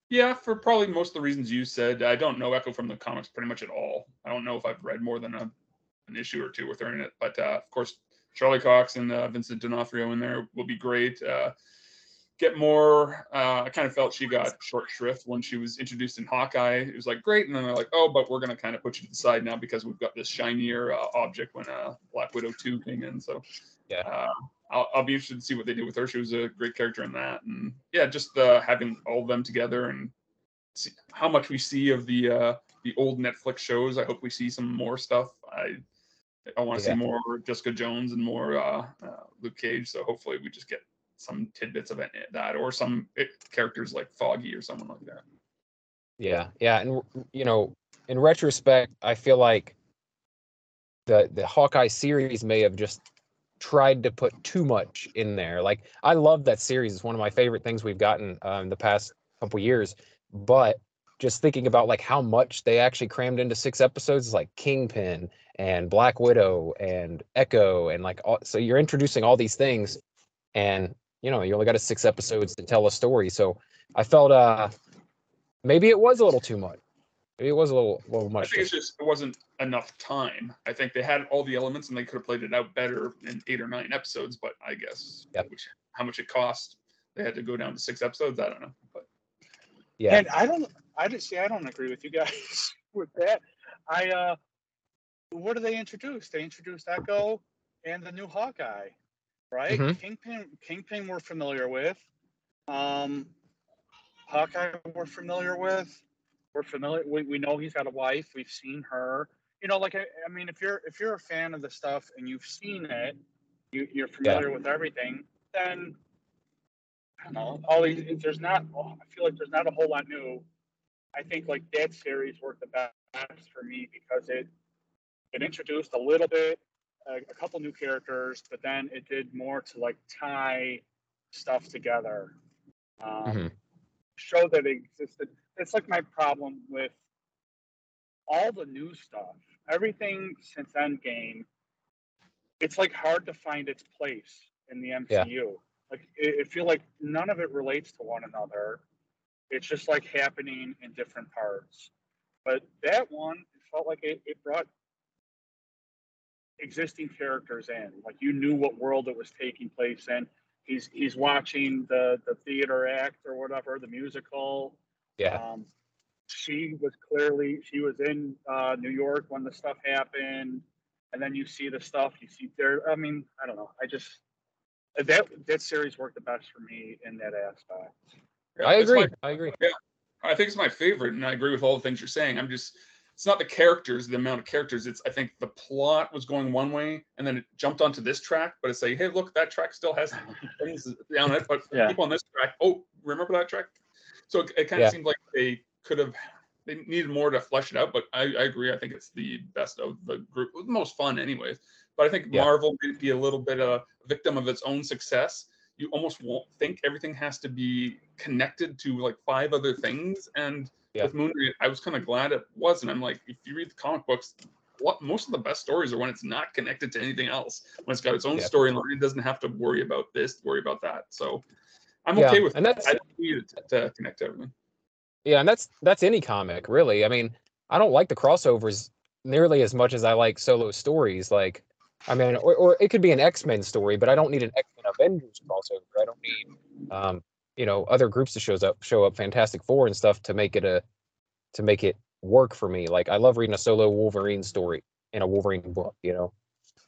Speaker 2: Yeah, for probably most of the reasons you said. I don't know Echo from the comics pretty much at all. I don't know if I've read more than a, an issue or two with her in it. But uh, of course, Charlie Cox and uh, Vincent D'Onofrio in there will be great. Uh, get more. Uh, I kind of felt she got short shrift when she was introduced in Hawkeye. It was like great, and then they're like, oh, but we're gonna kind of put you to the side now because we've got this shinier uh, object when uh, Black Widow two came in. So
Speaker 1: Yeah.
Speaker 2: uh, I'll, I'll be interested to see what they do with her. She was a great character in that, and yeah, just uh, having all of them together and see how much we see of the uh, the old Netflix shows. I hope we see some more stuff. I I want to
Speaker 1: Yeah.
Speaker 2: see more Jessica Jones and more uh, uh, Luke Cage. So hopefully we just get some tidbits of that or some eh, characters like Foggy or someone like that.
Speaker 1: Yeah, yeah, and you know, in retrospect, I feel like the the Hawkeye series may have just tried to put too much in there. Like, I love that series; it's one of my favorite things we've gotten um, the past couple years. But just thinking about like how much they actually crammed into six episodes, is like Kingpin and Black Widow and Echo, and like all, so you're introducing all these things, and you know, you only got a six episodes to tell a story. So I felt uh maybe it was a little too much. Maybe it was a little little
Speaker 2: I think it's just it wasn't enough time. I think they had all the elements and they could have played it out better in eight or nine episodes. But I guess
Speaker 1: Yep.
Speaker 2: which, how much it cost, they had to go down to six episodes. I don't know. But
Speaker 1: yeah,
Speaker 3: And I don't, I just see, I don't agree with you guys with that. I, uh, what do they introduce? They introduced Echo and the new Hawkeye, right?
Speaker 1: Mhm.
Speaker 3: Kingpin, Kingpin, we're familiar with. Um, Hawkeye, we're familiar with. We're familiar. We, we know he's got a wife. We've seen her. You know, like I, I mean, if you're if you're a fan of the stuff and you've seen it, you, you're familiar with everything. Then I don't know. All these, there's not. Oh, I feel like there's not a whole lot new. I think like that series worked the best for me because it it introduced a little bit, a, a couple new characters, but then it did more to like tie stuff together. Um,
Speaker 1: Mhm.
Speaker 3: Show that it existed. It's like my problem with all the new stuff. Everything since Endgame, it's like hard to find its place in the MCU. Like it, it feel like none of it relates to one another. It's just like happening in different parts. But that one it felt like it, it brought existing characters in. Like you knew what world it was taking place in. He's he's watching the the theater act or whatever, the musical.
Speaker 1: yeah,
Speaker 3: Um, she was clearly she was in uh, New York when the stuff happened, and then you see the stuff you see there. I mean, I don't know. I just that that series worked the best for me in that aspect.
Speaker 2: yeah,
Speaker 1: I agree.
Speaker 2: my-
Speaker 1: I agree.
Speaker 2: Yeah, I think it's my favorite, and I agree with all the things you're saying. I'm just, it's not the characters, the amount of characters. It's, I think the plot was going one way, and then it jumped onto this track, but it's like, hey, look, that track still has things down it, but
Speaker 3: Yeah.
Speaker 2: people on this track, oh, remember that track? So it, it kind of
Speaker 1: Yeah.
Speaker 2: seemed like they could have, they needed more to flesh it out, but I, I agree. I think it's the best of the group, the most fun, anyways. But I think
Speaker 1: Yeah.
Speaker 2: Marvel may be a little bit uh, a victim of its own success you almost won't think everything has to be connected to like five other things. And
Speaker 1: Yeah.
Speaker 2: with Moon Knight, I was kind of glad it wasn't. I'm like, if you read the comic books, what most of the best stories are when it's not connected to anything else. When it's got its own
Speaker 1: Yeah.
Speaker 2: storyline, it doesn't have to worry about this, worry about that. So I'm
Speaker 1: Yeah,
Speaker 2: okay with
Speaker 1: and
Speaker 2: that.
Speaker 1: that's-
Speaker 2: I don't need it to, to connect to everything.
Speaker 1: Yeah, and that's that's any comic really. I mean, I don't like the crossovers nearly as much as I like solo stories. Like, I mean, or, or it could be an X Men story, but I don't need an X Men Avengers crossover. I don't need, um, you know, other groups to shows up, show up, Fantastic Four and stuff to make it a, to make it work for me. Like, I love reading a solo Wolverine story in a Wolverine book. You know,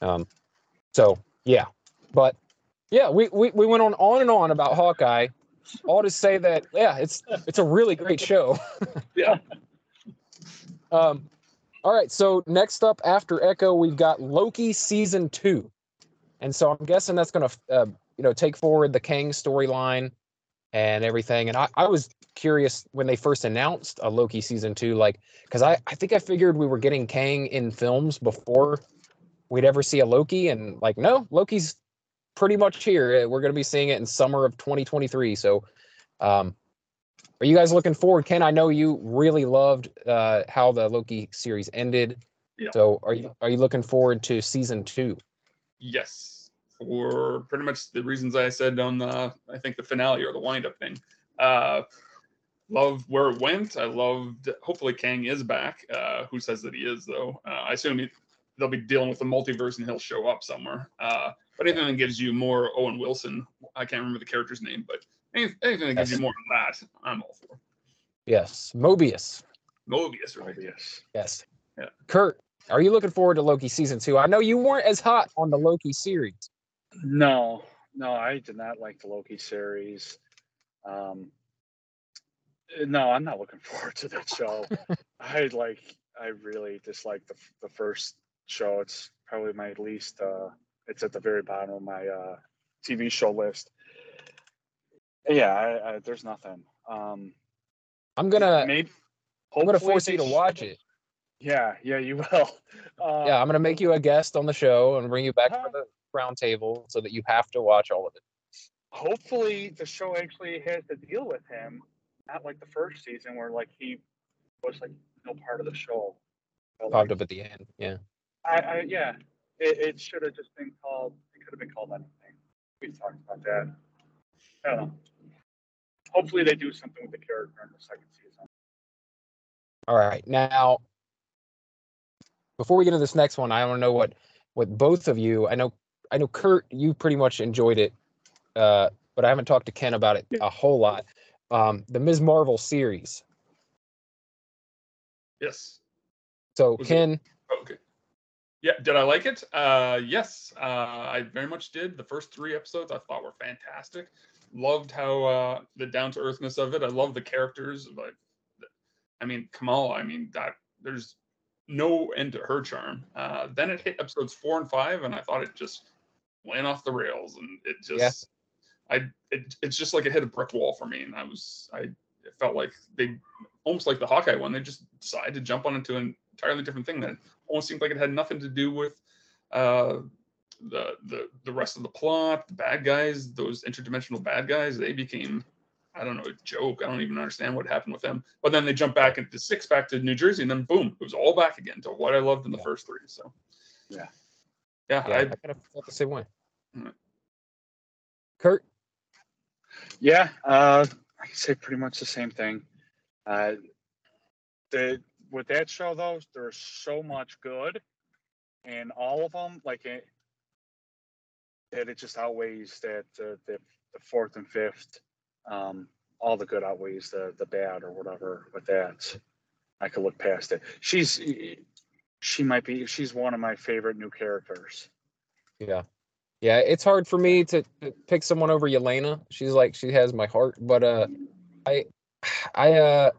Speaker 1: um, so yeah, but yeah, we, we we went on on and on about Hawkeye, all to say that yeah, it's it's a really great show.
Speaker 2: Yeah.
Speaker 1: Um, all right, so next up after Echo, we've got Loki season two, and so I'm guessing that's going to uh, you know take forward the Kang storyline and everything. And I, I was curious when they first announced a Loki season two, like because I I think I figured we were getting Kang in films before we'd ever see a Loki, and like no, Loki's pretty much here. We're going to be seeing it in summer of 2023. So, um, are you guys looking forward? Ken, I know you really loved uh, how the Loki series ended.
Speaker 2: Yeah.
Speaker 1: So, are you are you looking forward to season two?
Speaker 2: Yes, for pretty much the reasons I said on the I think the finale or the wind up thing. Uh, love where it went. I loved. Hopefully, Kang is back. Uh, who says that he is though? Uh, I assume he, they'll be dealing with the multiverse and he'll show up somewhere. Uh, but anything that gives you more Owen Wilson, I can't remember the character's name, but anything, anything that gives
Speaker 1: Yes.
Speaker 2: you more of that, I'm all for.
Speaker 1: Yes, Mobius.
Speaker 2: Mobius, right?
Speaker 3: Mobius.
Speaker 1: Yes.
Speaker 2: Yeah.
Speaker 1: Kurt, are you looking forward to Loki season two? I know you weren't as hot on the Loki series.
Speaker 3: No, no, I did not like the Loki series. Um, uh, no, I'm not looking forward to that show. I like, I really dislike the the first show. It's probably my least. Uh, it's at the very bottom of my uh, TV show list. Yeah, I, I, there's nothing. Um,
Speaker 1: I'm gonna
Speaker 3: maybe.
Speaker 1: I'm gonna force you to watch it.
Speaker 3: Yeah, yeah, you will. Uh,
Speaker 1: Yeah, I'm gonna make you a guest on the show and bring you back
Speaker 3: Huh?
Speaker 1: for the round table so that you have to watch all of it.
Speaker 3: hopefully the show actually has to deal with him, not like the first season where like he was like no part of the show. But,
Speaker 1: Popped
Speaker 3: like,
Speaker 1: up at the end. Yeah.
Speaker 3: I, I yeah, it, it should have just been called. It could have been called anything. We've talked about that. I don't know. Hopefully they do something with the character in the second season.
Speaker 1: All right. Now, before we get into this next one, I want to know what what both of you. I know I know Kurt, you pretty much enjoyed it, uh, but I haven't talked to Ken about it a whole lot. Um, the Ms. Marvel series.
Speaker 2: Yes.
Speaker 1: So
Speaker 2: Was it-
Speaker 1: Ken,
Speaker 2: Okay. Yeah, did I like it? Uh, yes, uh, I very much did. The first three episodes I thought were fantastic. Loved how uh, the down to earthness of it. I love the characters. Like, I mean, Kamala. I mean, that there's no end to her charm. Uh, then it hit episodes four and five, and I thought it just went off the rails, and it just, I, it, it's just like it hit a brick wall for me, and I was, I it felt like they almost like the Hawkeye one. They just decided to jump on into an entirely different thing that almost seemed like it had nothing to do with uh, the the the rest of the plot. The bad guys, those interdimensional bad guys, they became I don't know a joke. I don't even understand what happened with them. But then they jump back into six back to New Jersey, and then boom, it was all back again to what I loved in the
Speaker 1: Yeah.
Speaker 2: first three. So
Speaker 3: Yeah.
Speaker 2: Yeah,
Speaker 1: yeah, I,
Speaker 2: I,
Speaker 1: kind of felt the same way.
Speaker 2: Mm.
Speaker 1: Kurt,
Speaker 3: Yeah, uh, I can say pretty much the same thing. Uh, the with that show though, there's so much good, and all of them like it, that it just outweighs that uh, the the fourth and fifth. Um, all the good outweighs the the bad or whatever. With that, I could look past it. She's she might be she's one of my favorite new characters.
Speaker 1: yeah, yeah, it's hard for me to, to pick someone over Yelena. She's like she has my heart, but uh, I, I uh.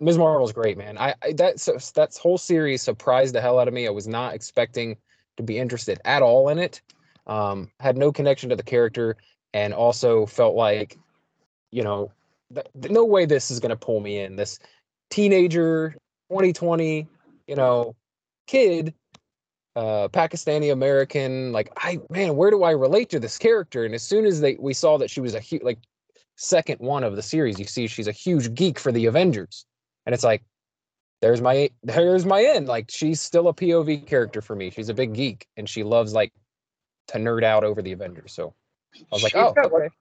Speaker 1: Ms. Marvel's great, man. I, I that so that whole series surprised the hell out of me. I was not expecting to be interested at all in it. Um, had no connection to the character, and also felt like, you know, th- no way this is gonna pull me in. This teenager, 2020, you know, kid, uh, Pakistani American. Like, I man, where do I relate to this character? And as soon as they we saw that she was a huge like second one of the series, you see she's a huge geek for the Avengers and it's like there's my there's my end like she's still a pov character for me she's a big geek and she loves like to nerd out over the avengers so i was like
Speaker 3: She's
Speaker 1: oh
Speaker 3: got,
Speaker 1: okay
Speaker 3: like,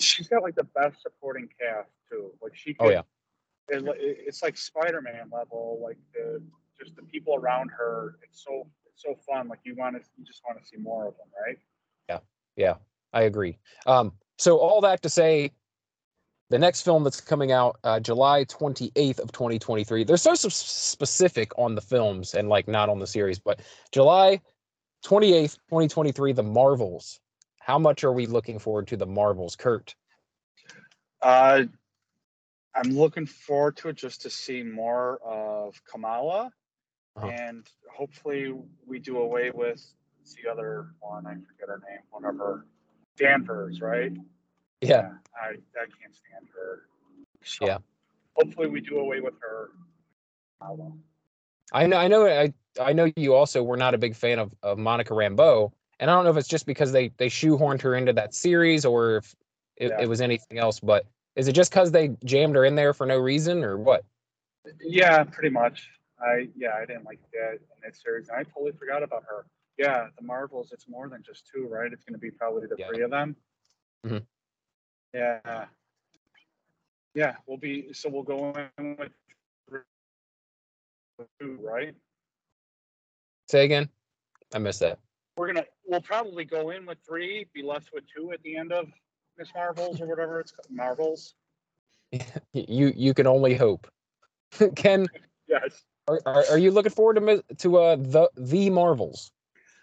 Speaker 3: she's got like the best supporting cast too. Like she could
Speaker 1: oh yeah
Speaker 3: it, it's like Spider-Man level, like the just the people around her. It's so it's so fun. Like you want to, you just want to see more of them, right?
Speaker 1: Yeah, yeah, I agree. Um, so all that to say, the next film that's coming out uh, July 28th of 2023. They're so specific on the films and like not on the series, but July 28th, 2023, The Marvels. How much are we looking forward to The Marvels, Kurt?
Speaker 3: Uh, I'm looking forward to it just to see more of Kamala, uh-huh. and hopefully we do away with the other one. I forget her name. Whatever, Danvers, right?
Speaker 1: Yeah. yeah
Speaker 3: I I can't stand her.
Speaker 1: So yeah.
Speaker 3: Hopefully we do away with her.
Speaker 1: I know. I know. I I know you also were not a big fan of, of Monica Rambeau, and I don't know if it's just because they they shoehorned her into that series or if it, yeah. it was anything else. But is it just because they jammed her in there for no reason or what?
Speaker 3: Yeah, pretty much. I yeah, I didn't like that in that series. I totally forgot about her. Yeah, the Marvels. It's more than just two, right? It's going to be probably the yeah. three of them. Mm-hmm. Yeah. Yeah, we'll be so we'll go in with two, right?
Speaker 1: Say again. I missed that.
Speaker 3: We're gonna we'll probably go in with three, be left with two at the end of Miss Marvels or whatever it's called. Marvels.
Speaker 1: you you can only hope. Ken.
Speaker 3: yes.
Speaker 1: Are, are, are you looking forward to to uh the the Marvels?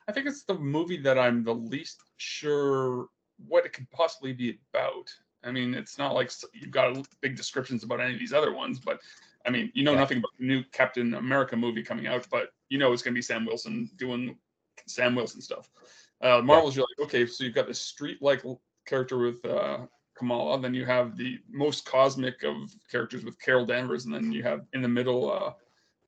Speaker 2: I think it's the movie that I'm the least sure what it could possibly be about. I mean, it's not like you've got big descriptions about any of these other ones, but I mean, you know yeah. nothing about the new Captain America movie coming out, but you know it's going to be Sam Wilson doing Sam Wilson stuff. Uh, Marvel's, yeah. you're like, okay, so you've got this street-like character with uh, Kamala, then you have the most cosmic of characters with Carol Danvers, and then you have in the middle uh,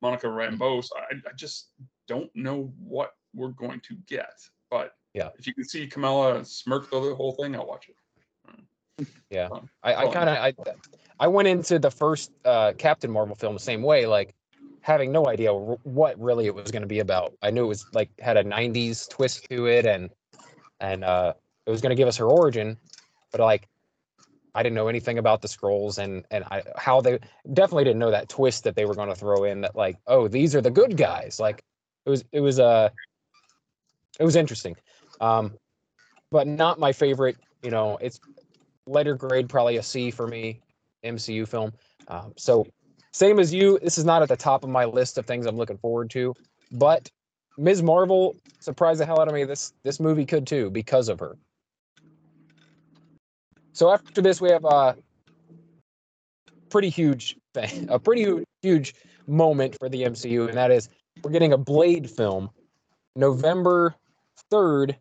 Speaker 2: Monica Rambeau. So I, I just don't know what we're going to get, but
Speaker 1: yeah.
Speaker 2: If you can see Kamala smirk the whole thing, I'll watch
Speaker 1: it. Yeah. I, I kind of I I went into the first uh, Captain Marvel film the same way, like having no idea what really it was going to be about. I knew it was like had a '90s twist to it, and and uh, it was going to give us her origin, but like I didn't know anything about the Skrulls and and I, how they definitely didn't know that twist that they were going to throw in that like oh these are the good guys like it was it was uh it was interesting um, but not my favorite. You know, it's letter grade, probably a C for me. MCU film. Um, so same as you, this is not at the top of my list of things I'm looking forward to. But Ms. Marvel surprised the hell out of me. This this movie could too because of her. So after this, we have a pretty huge thing, a pretty huge moment for the MCU, and that is we're getting a Blade film, November third,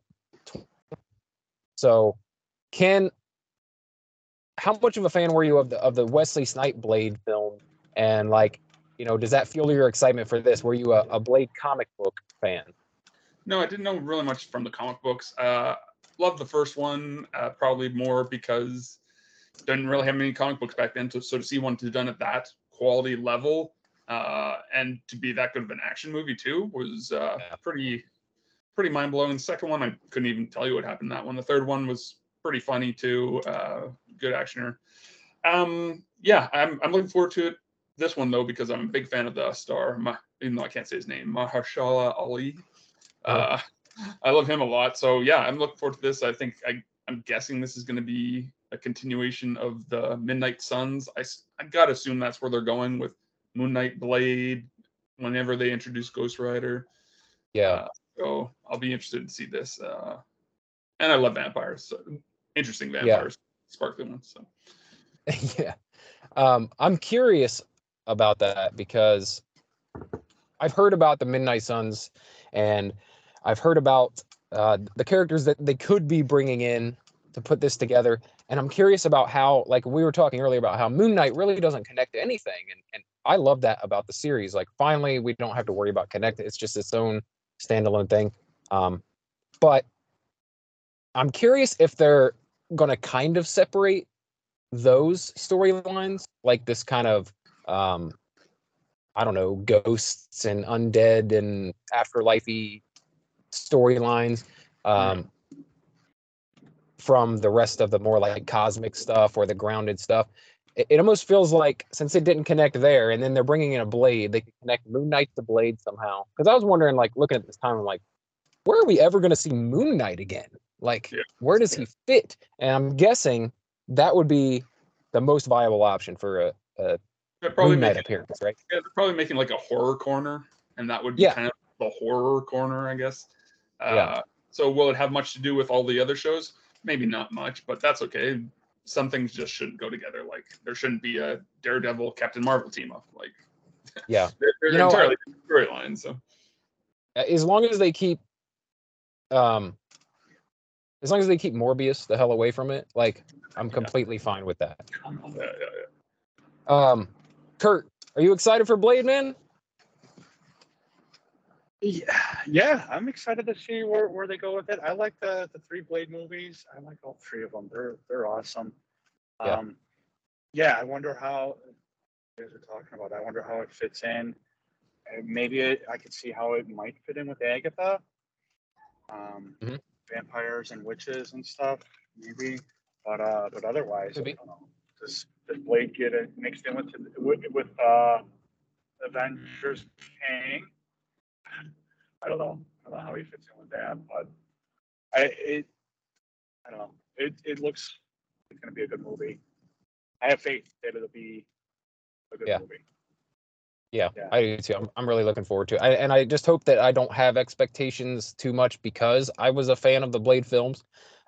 Speaker 1: so, Ken, how much of a fan were you of the of the Wesley Snipe Blade film? And like, you know, does that fuel your excitement for this? Were you a, a Blade comic book fan?
Speaker 2: No, I didn't know really much from the comic books. Uh, loved the first one, uh, probably more because didn't really have many comic books back then. So, so to see one to done at that quality level uh, and to be that good of an action movie too was uh, yeah. pretty pretty mind blowing. The second one, I couldn't even tell you what happened in that one. The third one was pretty funny too. Uh, good actioner. Um, yeah, I'm, I'm looking forward to it. This one though, because I'm a big fan of the star, even though I can't say his name, Mahershala Ali. Uh, I love him a lot. So yeah, I'm looking forward to this. I think I, I'm guessing this is going to be a continuation of the Midnight Suns. I, I gotta assume that's where they're going with Moon Knight Blade. Whenever they introduce Ghost Rider,
Speaker 1: yeah, uh,
Speaker 2: so I'll be interested to see this. Uh, and I love vampires. So interesting vampires, yeah. sparkly ones. So
Speaker 1: yeah, um, I'm curious about that because I've heard about the Midnight Suns and I've heard about uh, the characters that they could be bringing in to put this together. And I'm curious about how, like we were talking earlier about how Moon Knight really doesn't connect to anything. And, and I love that about the series. Like finally, we don't have to worry about connect. It's just its own standalone thing. Um, but I'm curious if they're going to kind of separate those storylines, like this kind of, um, I don't know, ghosts and undead and afterlifey storylines um, from the rest of the more like cosmic stuff or the grounded stuff. it, it almost feels like since it didn't connect there, and then they're bringing in a Blade, they can connect Moon Knight to Blade somehow. Because I was wondering, like, looking at this time, I'm like, where are we ever going to see Moon Knight again? Like,
Speaker 2: Yeah.
Speaker 1: where does he fit? And I'm guessing that would be the most viable option for a, a
Speaker 2: They're probably
Speaker 1: Moon Knight
Speaker 2: making,
Speaker 1: appearance, right?
Speaker 2: yeah, they're probably making like a horror corner, and that would be
Speaker 1: Yeah.
Speaker 2: kind of the horror corner, I guess. Uh,
Speaker 1: Yeah.
Speaker 2: So will it have much to do with all the other shows? Maybe not much, but that's okay. Some things just shouldn't go together. Like there shouldn't be a Daredevil Captain Marvel team up. Like
Speaker 1: Yeah.
Speaker 2: they're, they're
Speaker 1: You know,
Speaker 2: entirely different storylines. So
Speaker 1: As long as they keep, um, as long as they keep Morbius the hell away from it, like, I'm
Speaker 2: Yeah.
Speaker 1: completely fine with that.
Speaker 2: yeah, yeah, yeah.
Speaker 1: Um, Kurt, are you excited for Blade Man?
Speaker 3: Yeah, yeah, I'm excited to see where, where they go with it. I like the the three Blade movies. I like all three of them. They're they're awesome.
Speaker 1: Yeah.
Speaker 3: Um, yeah, I wonder how you guys are talking about. I wonder how it fits in. Maybe it, I could see how it might fit in with Agatha. Um,
Speaker 1: Mhm.
Speaker 3: vampires and witches and stuff, maybe. But uh, but otherwise, I don't know. Does does Blade get it mixed in with with, with uh, Avengers Kang? I don't know. I don't know how he fits in with that, but I it I don't know. It it looks it's gonna be a good movie. I have faith that it'll be a good
Speaker 1: Yeah.
Speaker 3: movie.
Speaker 1: Yeah,
Speaker 3: Yeah.
Speaker 1: I do too. I'm, I'm really looking forward to it. I, and I just hope that I don't have expectations too much because I was a fan of the Blade films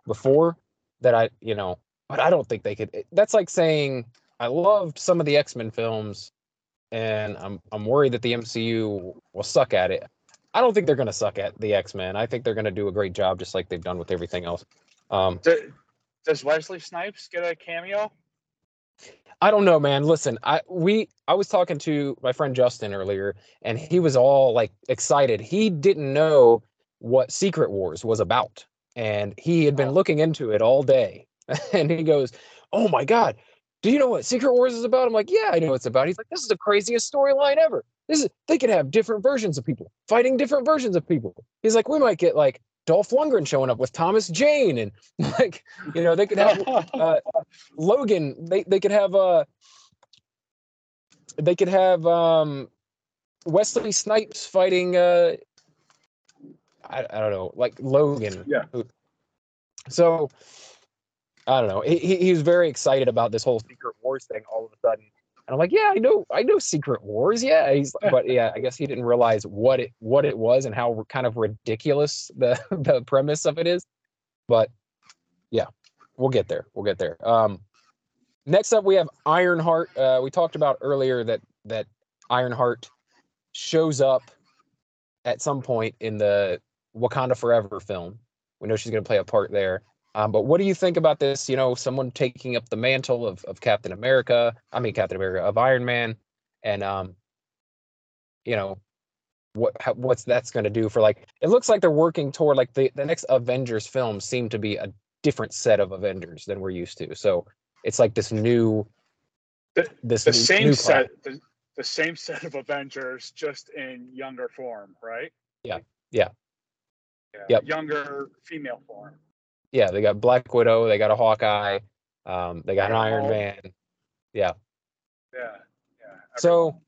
Speaker 1: before that I, you know, but I don't think they could. it- That's like saying I loved some of the X-Men films and I'm I'm worried that the MCU will suck at it. I don't think they're going to suck at the X-Men. I think they're going to do a great job just like they've done with everything else. Um,
Speaker 3: Do- Does Wesley Snipes get a cameo?
Speaker 1: I don't know, man. Listen, I we I was talking to my friend Justin earlier, and he was all like excited. He didn't know what Secret Wars was about, and he had been
Speaker 3: Oh.
Speaker 1: looking into it all day. And he goes, "Oh my god, do you know what Secret Wars is about?" I'm like, "Yeah, I know what it's about." He's like, "This is the craziest storyline ever. This is they could have different versions of people fighting different versions of people." He's like, "We might get like Dolph Lundgren showing up with Thomas Jane, and like you know they could have uh, Logan, they they could have uh they could have um Wesley Snipes fighting uh I, I don't know, like Logan.
Speaker 3: Yeah.
Speaker 1: So I don't know. He, he was very excited about this whole Secret Wars thing all of a sudden. And I'm like, yeah, I know, I know Secret Wars. Yeah, he's, but yeah, I guess he didn't realize what it what it was and how kind of ridiculous the the premise of it is. But yeah, we'll get there. We'll get there. Um, next up, we have Ironheart. Uh, we talked about earlier that that Ironheart shows up at some point in the Wakanda Forever film. We know she's going to play a part there. Um, but what do you think about this? You know, someone taking up the mantle of, of Captain America. I mean, Captain America of Iron Man, and um, you know, what how, what's that's going to do for like? It looks like they're working toward like the the next Avengers film seem to be a different set of Avengers than we're used to. So it's like this new,
Speaker 3: The-
Speaker 1: this
Speaker 3: the
Speaker 1: new-
Speaker 3: same
Speaker 1: new
Speaker 3: set the, the same set of Avengers just in younger form, right?
Speaker 1: Yeah, yeah.
Speaker 3: Yeah,
Speaker 1: Yep.
Speaker 3: Younger female form.
Speaker 1: Yeah, they got Black Widow, they got a Hawkeye, um, they got an Iron Man. Yeah.
Speaker 3: Yeah. Yeah.
Speaker 1: So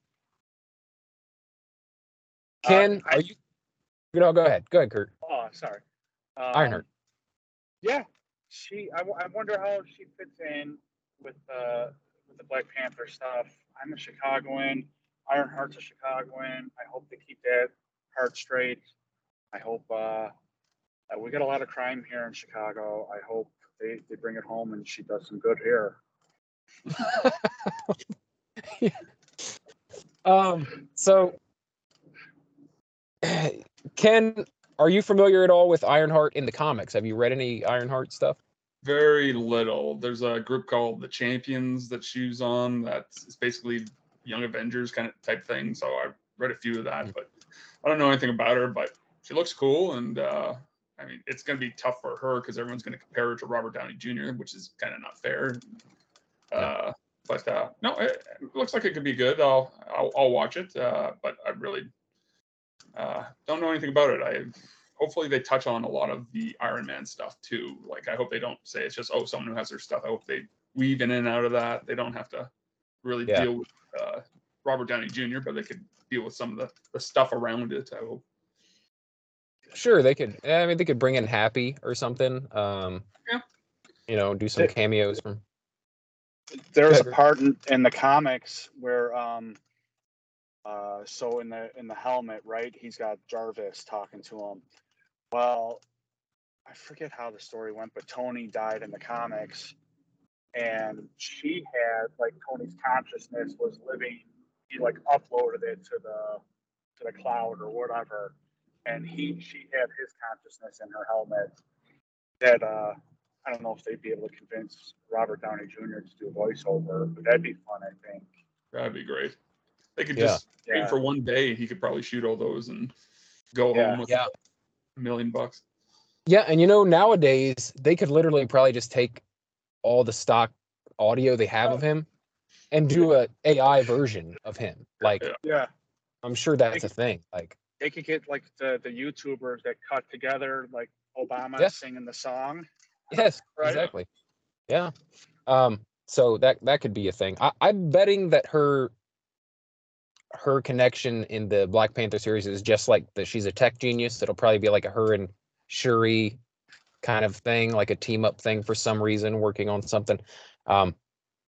Speaker 3: Uh,
Speaker 1: Ken,
Speaker 3: I-
Speaker 1: are you? No, go ahead. Go ahead, Kurt.
Speaker 3: Oh, sorry. Um,
Speaker 1: Ironheart.
Speaker 3: Yeah, she. I, I wonder how she fits in with uh with the Black Panther stuff. I'm a Chicagoan. Ironheart's a Chicagoan. I hope they keep that heart straight. I hope uh, uh, we got a lot of crime here in Chicago. I hope they, they bring it home and she does some good here.
Speaker 1: Um, so Ken, are you familiar at all with Ironheart in the comics? Have you read any Ironheart stuff?
Speaker 2: Very little. There's a group called the Champions that she's on. That's basically Young Avengers kind of type thing. So I read a few of that, but I don't know anything about her. But she looks cool, and uh, I mean, it's going to be tough for her because everyone's going to compare her to Robert Downey Jr., which is kind of not fair. Uh, but uh, no, it, it looks like it could be good. I'll I'll, I'll watch it. Uh, but I really uh, don't know anything about it. I hopefully they touch on a lot of the Iron Man stuff too. Like I hope they don't say it's just oh someone who has their stuff. I hope they weave in and out of that. They don't have to really
Speaker 1: Yeah.
Speaker 2: deal with uh, Robert Downey Jr., but they could deal with some of the, the stuff around it. I hope.
Speaker 1: Sure, they could. I mean, they could bring in Happy or something. Um,
Speaker 2: Yeah.
Speaker 1: You know, do some
Speaker 3: They-
Speaker 1: cameos from.
Speaker 3: There's a part in, in the comics where um uh so in the in the helmet, right, he's got Jarvis talking to him. Well, I forget how the story went, but Tony died in the comics and she had like Tony's consciousness was living he like uploaded it to the to the cloud or whatever. And he she had his consciousness in her helmet that uh I don't know if they'd be able to convince Robert Downey Jr. to do a voiceover, but that'd be fun, I think.
Speaker 2: That'd be great. They could
Speaker 1: Yeah.
Speaker 2: just
Speaker 3: Yeah.
Speaker 2: for one day. He could probably shoot all those and go
Speaker 3: Yeah.
Speaker 2: home with
Speaker 1: Yeah.
Speaker 2: a million bucks.
Speaker 1: Yeah, and you know, nowadays they could literally probably just take all the stock audio they have of him and do a AI version of him. Like,
Speaker 2: Yeah.
Speaker 3: Yeah.
Speaker 1: I'm sure that's a thing. Like,
Speaker 3: They could get like the, the YouTubers that cut together like Obama
Speaker 1: Yes.
Speaker 3: singing the song.
Speaker 1: yes,
Speaker 3: Right.
Speaker 1: exactly. Yeah. Um. So that that could be a thing. I, I'm betting that her her connection in the Black Panther series is just like that. She's a tech genius. It'll probably be like a her and Shuri kind of thing, like a team up thing for some reason, working on something. Um.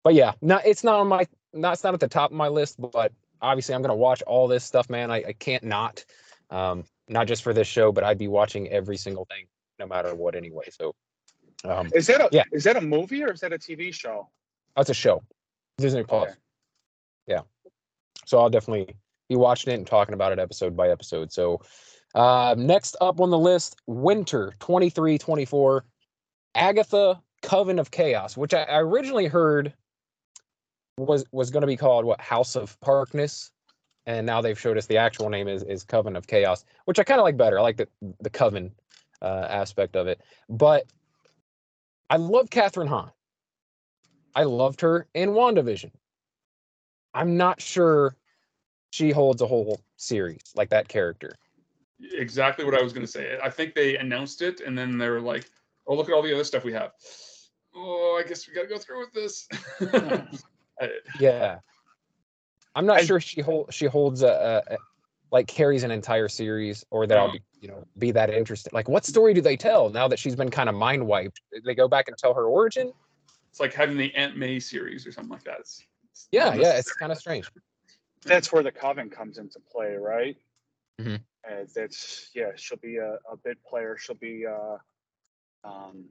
Speaker 1: But yeah, not it's not on my not it's not at the top of my list, but obviously I'm gonna watch all this stuff, man. I, I can't not. Um, not just for this show, but I'd be watching every single thing, no matter what, anyway. So, um,
Speaker 3: Is that a
Speaker 1: Yeah.
Speaker 3: is that a movie or is that a TV show?
Speaker 1: that's a show. Disney Plus.
Speaker 3: Okay.
Speaker 1: Yeah. So I'll definitely be watching it and talking about it episode by episode. So uh, next up on the list, Winter 2324, Agatha Coven of Chaos, which I originally heard was was going to be called what House of Harkness, and now they've showed us the actual name is is Coven of Chaos, which I kind of like better. I like the the Coven uh, aspect of it, but I love Kathryn Hahn. I loved her in WandaVision. I'm not sure she holds a whole series like that character.
Speaker 2: Exactly what I was going to say. I think they announced it and then they were like, "Oh, look at all the other stuff we have." Oh, I guess we got to go through with this. I-
Speaker 1: Yeah. I'm not
Speaker 3: I-
Speaker 1: sure she hold she holds a, a, a like carries an entire series or that I'll be you know be that interested. Like what story do they tell now that she's been kind of mind wiped? They go back and tell her origin?
Speaker 2: it's like having the Aunt May series or something like that. It's, it's
Speaker 1: Yeah, yeah, it's kind of strange.
Speaker 3: That's where the Coven comes into play, right?
Speaker 1: Mhm.
Speaker 3: And that's yeah, she'll be a, a big player. She'll be uh, um,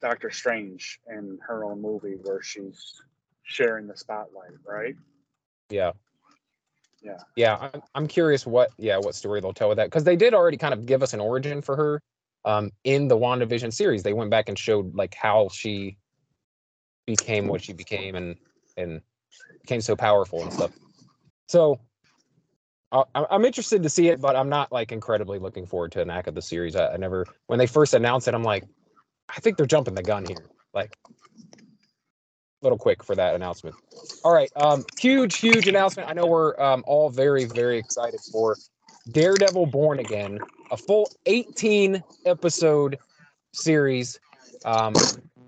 Speaker 3: Doctor Strange in her own movie where she's sharing the spotlight, right?
Speaker 1: Yeah.
Speaker 3: Yeah.
Speaker 1: Yeah, I'm, I'm curious what yeah what story they'll tell with that because they did already kind of give us an origin for her um in the WandaVision series. They went back and showed like how she became what she became and and became so powerful and stuff. So I'm interested to see it, but I'm not like incredibly looking forward to an act of the series. I, I never when they first announced it, I'm like, I think they're jumping the gun here. Like little quick for that announcement. All right, um, huge, huge announcement. I know we're um, all very, very excited for Daredevil Born Again, a full 18 episode series. Um,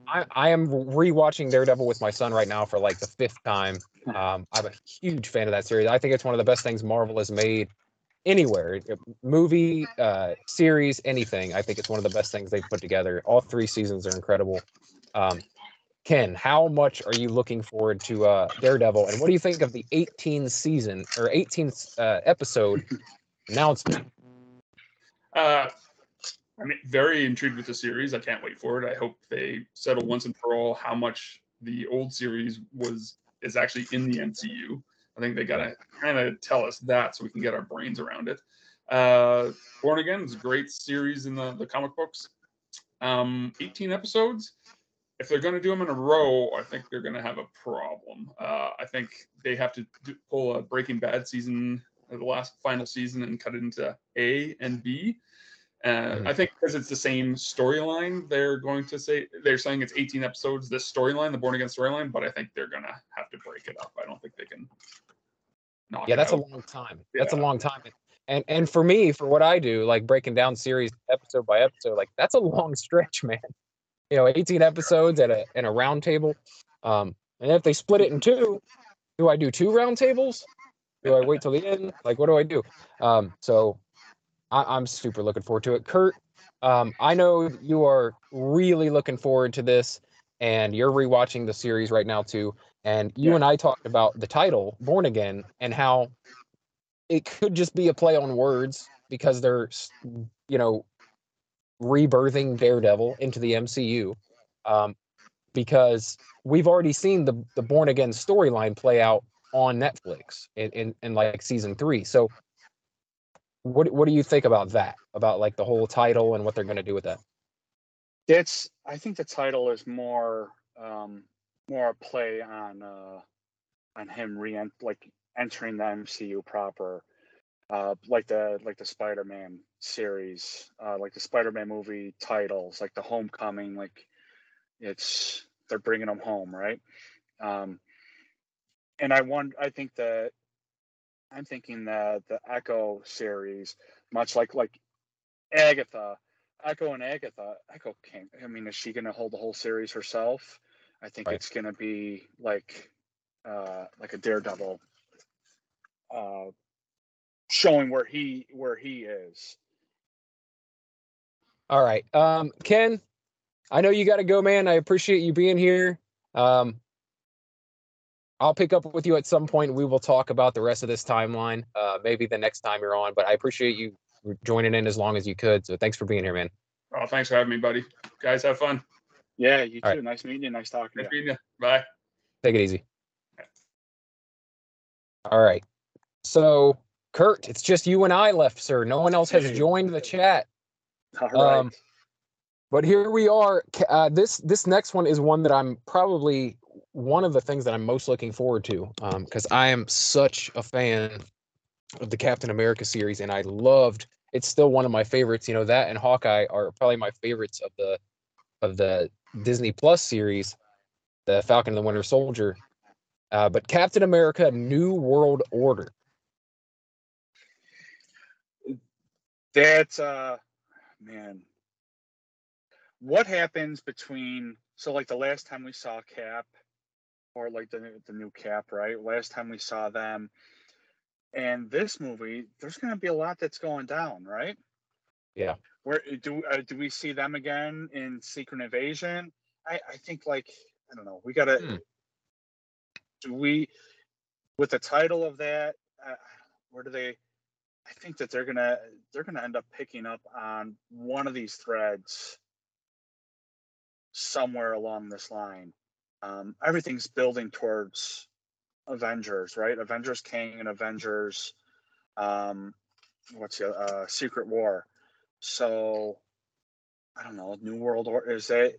Speaker 1: I, I am rewatching Daredevil with my son right now for like the fifth time. Um, I'm a huge fan of that series. I think it's one of the best things Marvel has made anywhere movie, uh, series, anything. I think it's one of the best things they've put together. All three seasons are incredible. Um, Ken, how much are you looking forward to uh, Daredevil, and what do you think of the 18th season or 18th uh, episode announcement?
Speaker 2: Uh, I'm very intrigued with the series. I can't wait for it. I hope they settle once and for all how much the old series was is actually in the MCU. I think they gotta kind of tell us that so we can get our brains around it. Uh, Born Again is a great series in the, the comic books. Um, 18 episodes. If they're going to do them in a row, I think they're going to have a problem. Uh, I think they have to do, pull a Breaking Bad season, uh, the last final season, and cut it into A and B. Uh,
Speaker 1: Mhm.
Speaker 2: I think because it's the same storyline, they're going to say they're saying it's 18 episodes. This storyline, the Born Again storyline, but I think they're gonna have to break it up. I don't think they can. Knock
Speaker 1: Yeah, that's a long time. That's a long time. And and for me, for what I do, like breaking down series episode by episode, like that's a long stretch, man. You know, 18 episodes at a in a round table. Um, and if they split it in two, do I do two round tables? Do I wait till the end? Like, what do I do? Um, so I, am super looking forward to it. Kurt, um, I know you are really looking forward to this, and you're rewatching the series right now too. And you yeah. and I talked about the title, Born Again, and how it could just be a play on words because they're, you know, rebirthing Daredevil into the MCU. Um, because we've already seen the the Born Again storyline play out on Netflix in, in, in like season three. So what what do you think about that? About like the whole title and what they're gonna do with that?
Speaker 3: It's I think the title is more um more a play on uh on him re like entering the MCU proper. Uh, like the like the Spider-Man series, uh, like the Spider-Man movie titles, like the Homecoming, like it's they're bringing them home, right? Um, and I want I think that I'm thinking that the Echo series, much like like Agatha, Echo and Agatha, Echo came. I mean, is she going to hold the whole series herself? I think right. it's going to be like uh, like a Daredevil, uh, showing where he where he is.
Speaker 1: All right, um, Ken. I know you got to go, man. I appreciate you being here. Um, I'll pick up with you at some point. We will talk about the rest of this timeline, uh, maybe the next time you're on. But I appreciate you joining in as long as you could. So thanks for being here, man.
Speaker 2: Oh, thanks for having me, buddy. Guys, have fun.
Speaker 3: Yeah, you too. Right. Nice meeting you. Nice talking nice to you. you.
Speaker 2: Bye.
Speaker 1: Take it easy. All right. So, Kurt, it's just you and I left, sir. No one else has joined the chat.
Speaker 3: All right. Um,
Speaker 1: but here we are. Uh, this this next one is one that I'm probably one of the things that I'm most looking forward to because um, I am such a fan of the Captain America series, and I loved. It's still one of my favorites. You know that and Hawkeye are probably my favorites of the of the Disney Plus series, the Falcon and the Winter Soldier. Uh, but Captain America: New World Order.
Speaker 3: That's uh, man. What happens between so like the last time we saw Cap or like the the new Cap, right? Last time we saw them, and this movie, there's going to be a lot that's going down, right?
Speaker 1: Yeah.
Speaker 3: Where do uh, do we see them again in Secret Invasion? I I think like I don't know. We got to. Hmm. Do we, with the title of that, uh, where do they? I think that they're gonna they're gonna end up picking up on one of these threads somewhere along this line um, everything's building towards Avengers, right? Avengers King and Avengers, um, what's the uh, Secret War. So I don't know. New World Order is that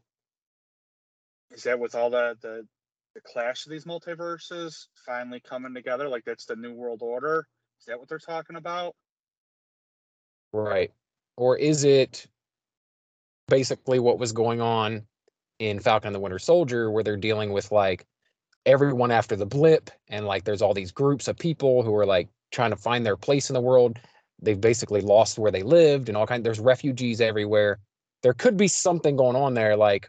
Speaker 3: is that with all the the the clash of these multiverses finally coming together? Like that's the New World Order. Is that what they're talking about?
Speaker 1: Right. Or is it basically what was going on in Falcon and the Winter Soldier where they're dealing with like everyone after the blip and like there's all these groups of people who are like trying to find their place in the world. They've basically lost where they lived and all kind of there's refugees everywhere. There could be something going on there like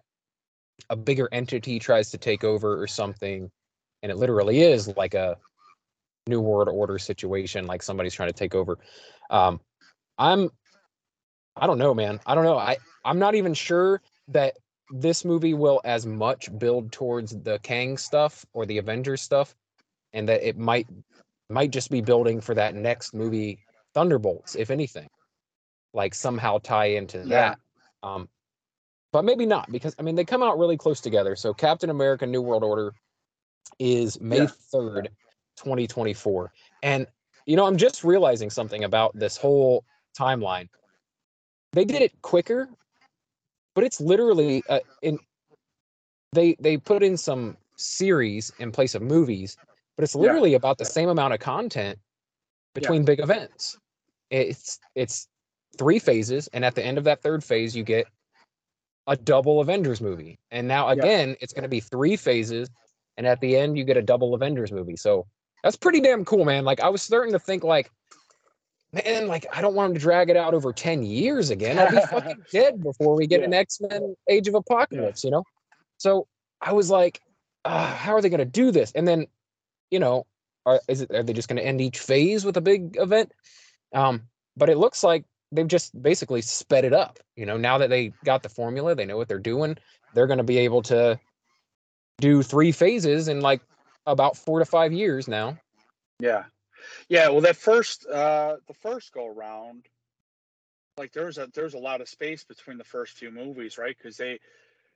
Speaker 1: a bigger entity tries to take over or something and it literally is like a new world order situation like somebody's trying to take over. Um I'm I don't know, man. I don't know. I I'm not even sure that this movie will as much build towards the Kang stuff or the Avengers stuff, and that it might might just be building for that next movie, Thunderbolts, if anything, like somehow tie into yeah. that. Um, but maybe not because I mean they come out really close together. So Captain America: New World Order is May third, twenty twenty four, and you know I'm just realizing something about this whole timeline. They did it quicker but it's literally uh, in they they put in some series in place of movies, but it's literally yeah. about the same amount of content between yeah. big events. It's it's three phases, and at the end of that third phase, you get a double Avengers movie. And now again, yeah. it's going to be three phases, and at the end, you get a double Avengers movie. So that's pretty damn cool, man. Like I was starting to think like man, like I don't want him to drag it out over 10 years again. I'll be fucking dead before we get
Speaker 3: Yeah.
Speaker 1: an X-Men Age of Apocalypse, you know? So I was like, uh, how are they gonna do this? And then, you know, are is it are they just gonna end each phase with a big event? Um, but it looks like they've just basically sped it up. You know, now that they got the formula, they know what they're doing, they're gonna be able to do three phases in like about four to five years now.
Speaker 3: Yeah. Yeah. Well, that first, uh, the first go round, like there's a there's a lot of space between the first few movies, right? Because they,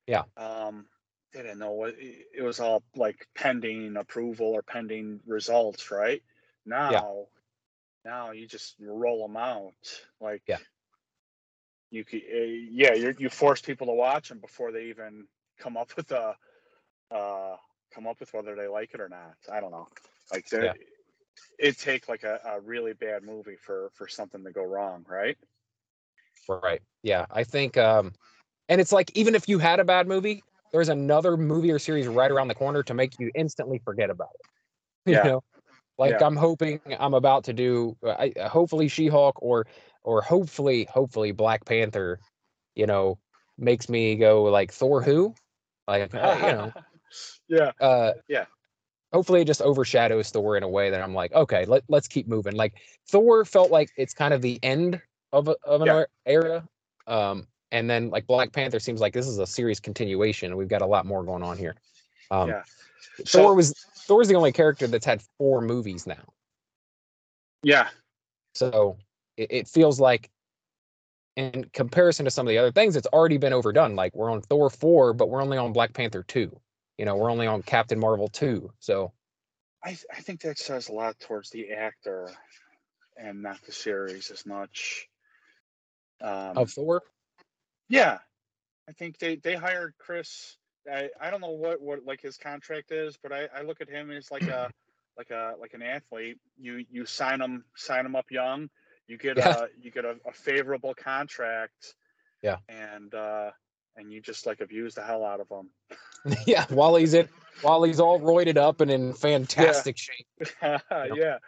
Speaker 1: Yeah.
Speaker 3: um, they didn't know what it, was all like pending approval or pending results, right? Now, now you just roll them out, like
Speaker 1: Yeah.
Speaker 3: You could, uh, yeah, you you force people to watch them before they even come up with a, uh, come up with whether they like it or not. I don't know. Like
Speaker 1: Yeah.
Speaker 3: it'd take like a, a really bad movie for for something to go wrong, right?
Speaker 1: Right. Yeah. I think um and it's like even if you had a bad movie, there's another movie or series right around the corner to make you instantly forget about it. You
Speaker 3: Yeah.
Speaker 1: know? Like
Speaker 3: Yeah.
Speaker 1: I'm hoping I'm about to do I hopefully She-Hulk or or hopefully hopefully Black Panther, you know, makes me go like Thor who? Like uh, you know,
Speaker 3: yeah,
Speaker 1: uh
Speaker 3: Yeah.
Speaker 1: hopefully it just overshadows thor in a way that i'm like okay let, let's keep moving. Like thor felt like it's kind of the end of, a, of an
Speaker 3: Yeah.
Speaker 1: er- era um and then like black panther seems like this is a serious continuation and we've got a lot more going on here. Um
Speaker 3: Yeah.
Speaker 1: thor
Speaker 3: So-
Speaker 1: was thor's the only character that's had four movies now.
Speaker 3: Yeah,
Speaker 1: so it, it feels like in comparison to some of the other things it's already been overdone. Like we're on thor 4 but we're only on black panther 2 you know we're only on captain marvel 2 so
Speaker 3: I th- I think that says a lot towards the actor and not the series as much. Um,
Speaker 1: of thor
Speaker 3: yeah, I think they they hired Chris. I I don't know what what like his contract is, but I I look at him as like a like a like an athlete. You you sign him sign him up young. You get
Speaker 1: Yeah.
Speaker 3: a you get a, a favorable contract.
Speaker 1: Yeah.
Speaker 3: And uh and you just like abuse the hell out of him.
Speaker 1: yeah, while he's in, while he's all roided up and in fantastic shape.
Speaker 3: yeah. Yeah.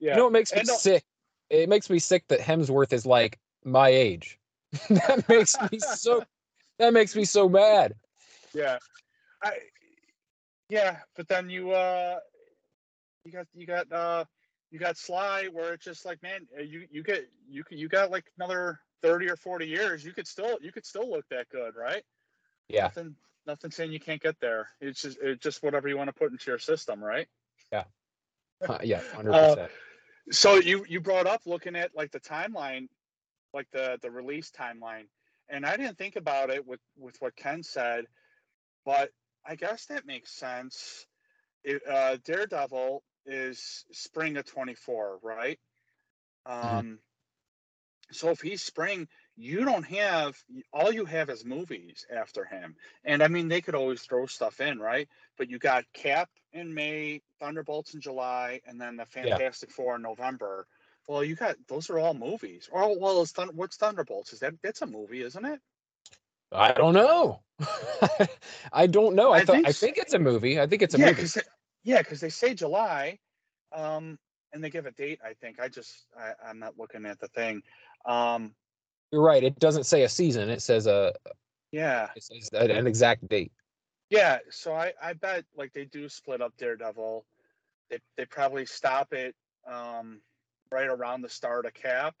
Speaker 1: You know what makes me
Speaker 3: And,
Speaker 1: sick? It makes me sick that Hemsworth is like my age. that makes me so. That makes me so mad.
Speaker 3: yeah i yeah but then you uh you got you got uh you got sly where it's just like man uh, you you get you you got like another 30 or 40 years you could still you could still look that good right?
Speaker 1: Yeah,
Speaker 3: nothing nothing saying you can't get there. It's just it's just whatever you want to put into your system right?
Speaker 1: Uh, yeah, hundred
Speaker 3: Uh,
Speaker 1: percent.
Speaker 3: so you you brought up looking at like the timeline like the the release timeline and i didn't think about it with with what ken said but i guess that makes sense. It, uh daredevil is spring of 24 right? Um so if he's spring you don't have all you have is movies after him. And i mean they could always throw stuff in right? But you got cap in may thunderbolts in july and then the fantastic four in november. Well you got those are all movies. Or well is Thun- what's thunderbolts? Is that that's a movie isn't it?
Speaker 1: I don't know. I don't know. I,
Speaker 3: I
Speaker 1: thought
Speaker 3: think
Speaker 1: I think it's a movie. I think it's a
Speaker 3: yeah
Speaker 1: movie.
Speaker 3: because yeah because they say july um and they give a date i think. I just I, i'm not looking at the thing um
Speaker 1: You're right. It doesn't say a season. It says a
Speaker 3: yeah
Speaker 1: it says an exact date.
Speaker 3: Yeah, so I I bet like they do split up Daredevil. They they probably stop it um right around the start of Cap,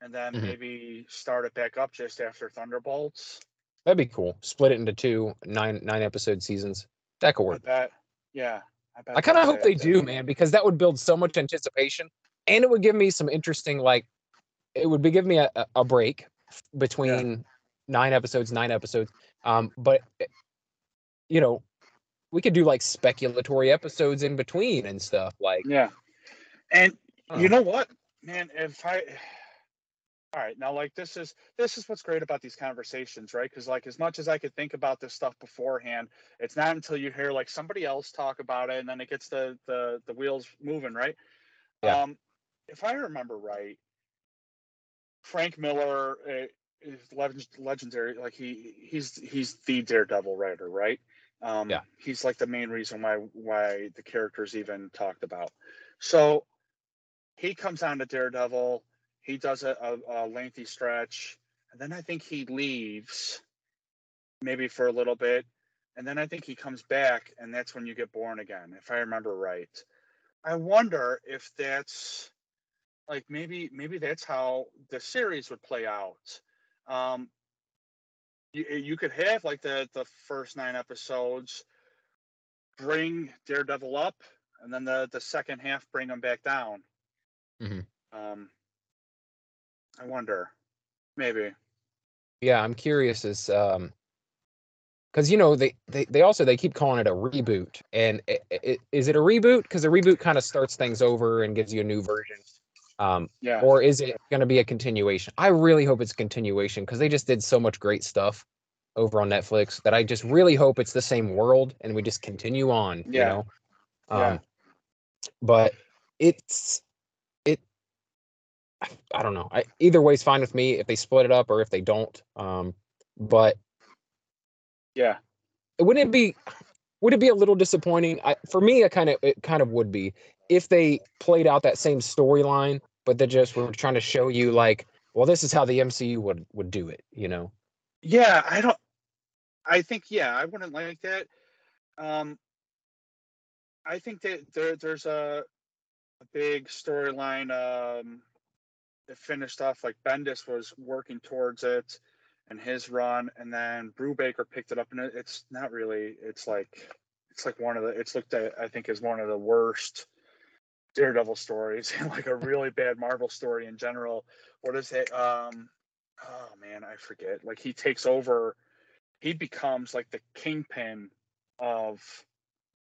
Speaker 3: and then
Speaker 1: Mhm.
Speaker 3: maybe start it back up just after Thunderbolts.
Speaker 1: That'd be cool. Split it into two nine nine episode seasons. That could
Speaker 3: I
Speaker 1: work.
Speaker 3: bet. Yeah, I.
Speaker 1: I kind of hope they do, man, because that would build so much anticipation, and it would give me some interesting, like, it would be give me a, a- break between nine episodes, nine episodes. Um, but eh, you know, we could do like speculatory episodes in between and stuff. Like,
Speaker 3: Yeah, and
Speaker 1: I
Speaker 3: you
Speaker 1: know.
Speaker 3: know what, man? If I all right now like this is this is what's great about these conversations right because like as much as i could think about this stuff beforehand it's not until you hear like somebody else talk about it and then it gets the the, the wheels moving right
Speaker 1: Yeah.
Speaker 3: um if i remember right frank miller uh, is legend, legendary like he he's he's the daredevil writer right um
Speaker 1: Yeah.
Speaker 3: he's like the main reason why why the character's even talked about so he comes on to daredevil he does a, a, a lengthy stretch, and then I think he leaves, maybe for a little bit, and then I think he comes back, and that's when you get born again, if I remember right. I wonder if that's like maybe maybe that's how the series would play out. Um, you, you could have like the the first nine episodes bring Daredevil up, and then the the second half bring him back down.
Speaker 1: Mhm.
Speaker 3: Um, I wonder, maybe.
Speaker 1: Yeah, I'm curious as um because you know they, they they also they keep calling it a reboot and i i is it a reboot because a reboot kind of starts things over and gives you a new version um
Speaker 3: Yeah.
Speaker 1: or is it going to be a continuation i really hope it's a continuation because they just did so much great stuff over on netflix that i just really hope it's the same world and we just continue on you
Speaker 3: Yeah.
Speaker 1: know um
Speaker 3: Yeah.
Speaker 1: but it's it i don't know I, either way's fine with me if they split it up or if they don't um but
Speaker 3: yeah.
Speaker 1: wouldn't it be would it be a little disappointing I, for me it kind of it kind of would be if they played out that same storyline but they just were trying to show you like well this is how the mcu would would do it you know
Speaker 3: Yeah, I don't. I think yeah, I wouldn't like that. Um, I think that there there's a a big storyline um that finished off like Bendis was working towards it and his run, and then Brubaker picked it up, and it, it's not really. It's like it's like one of the. It's looked at I think as one of the worst Daredevil stories and like a really bad Marvel story in general. What is it? Um, oh man, I forget. Like he takes over, he becomes like the kingpin of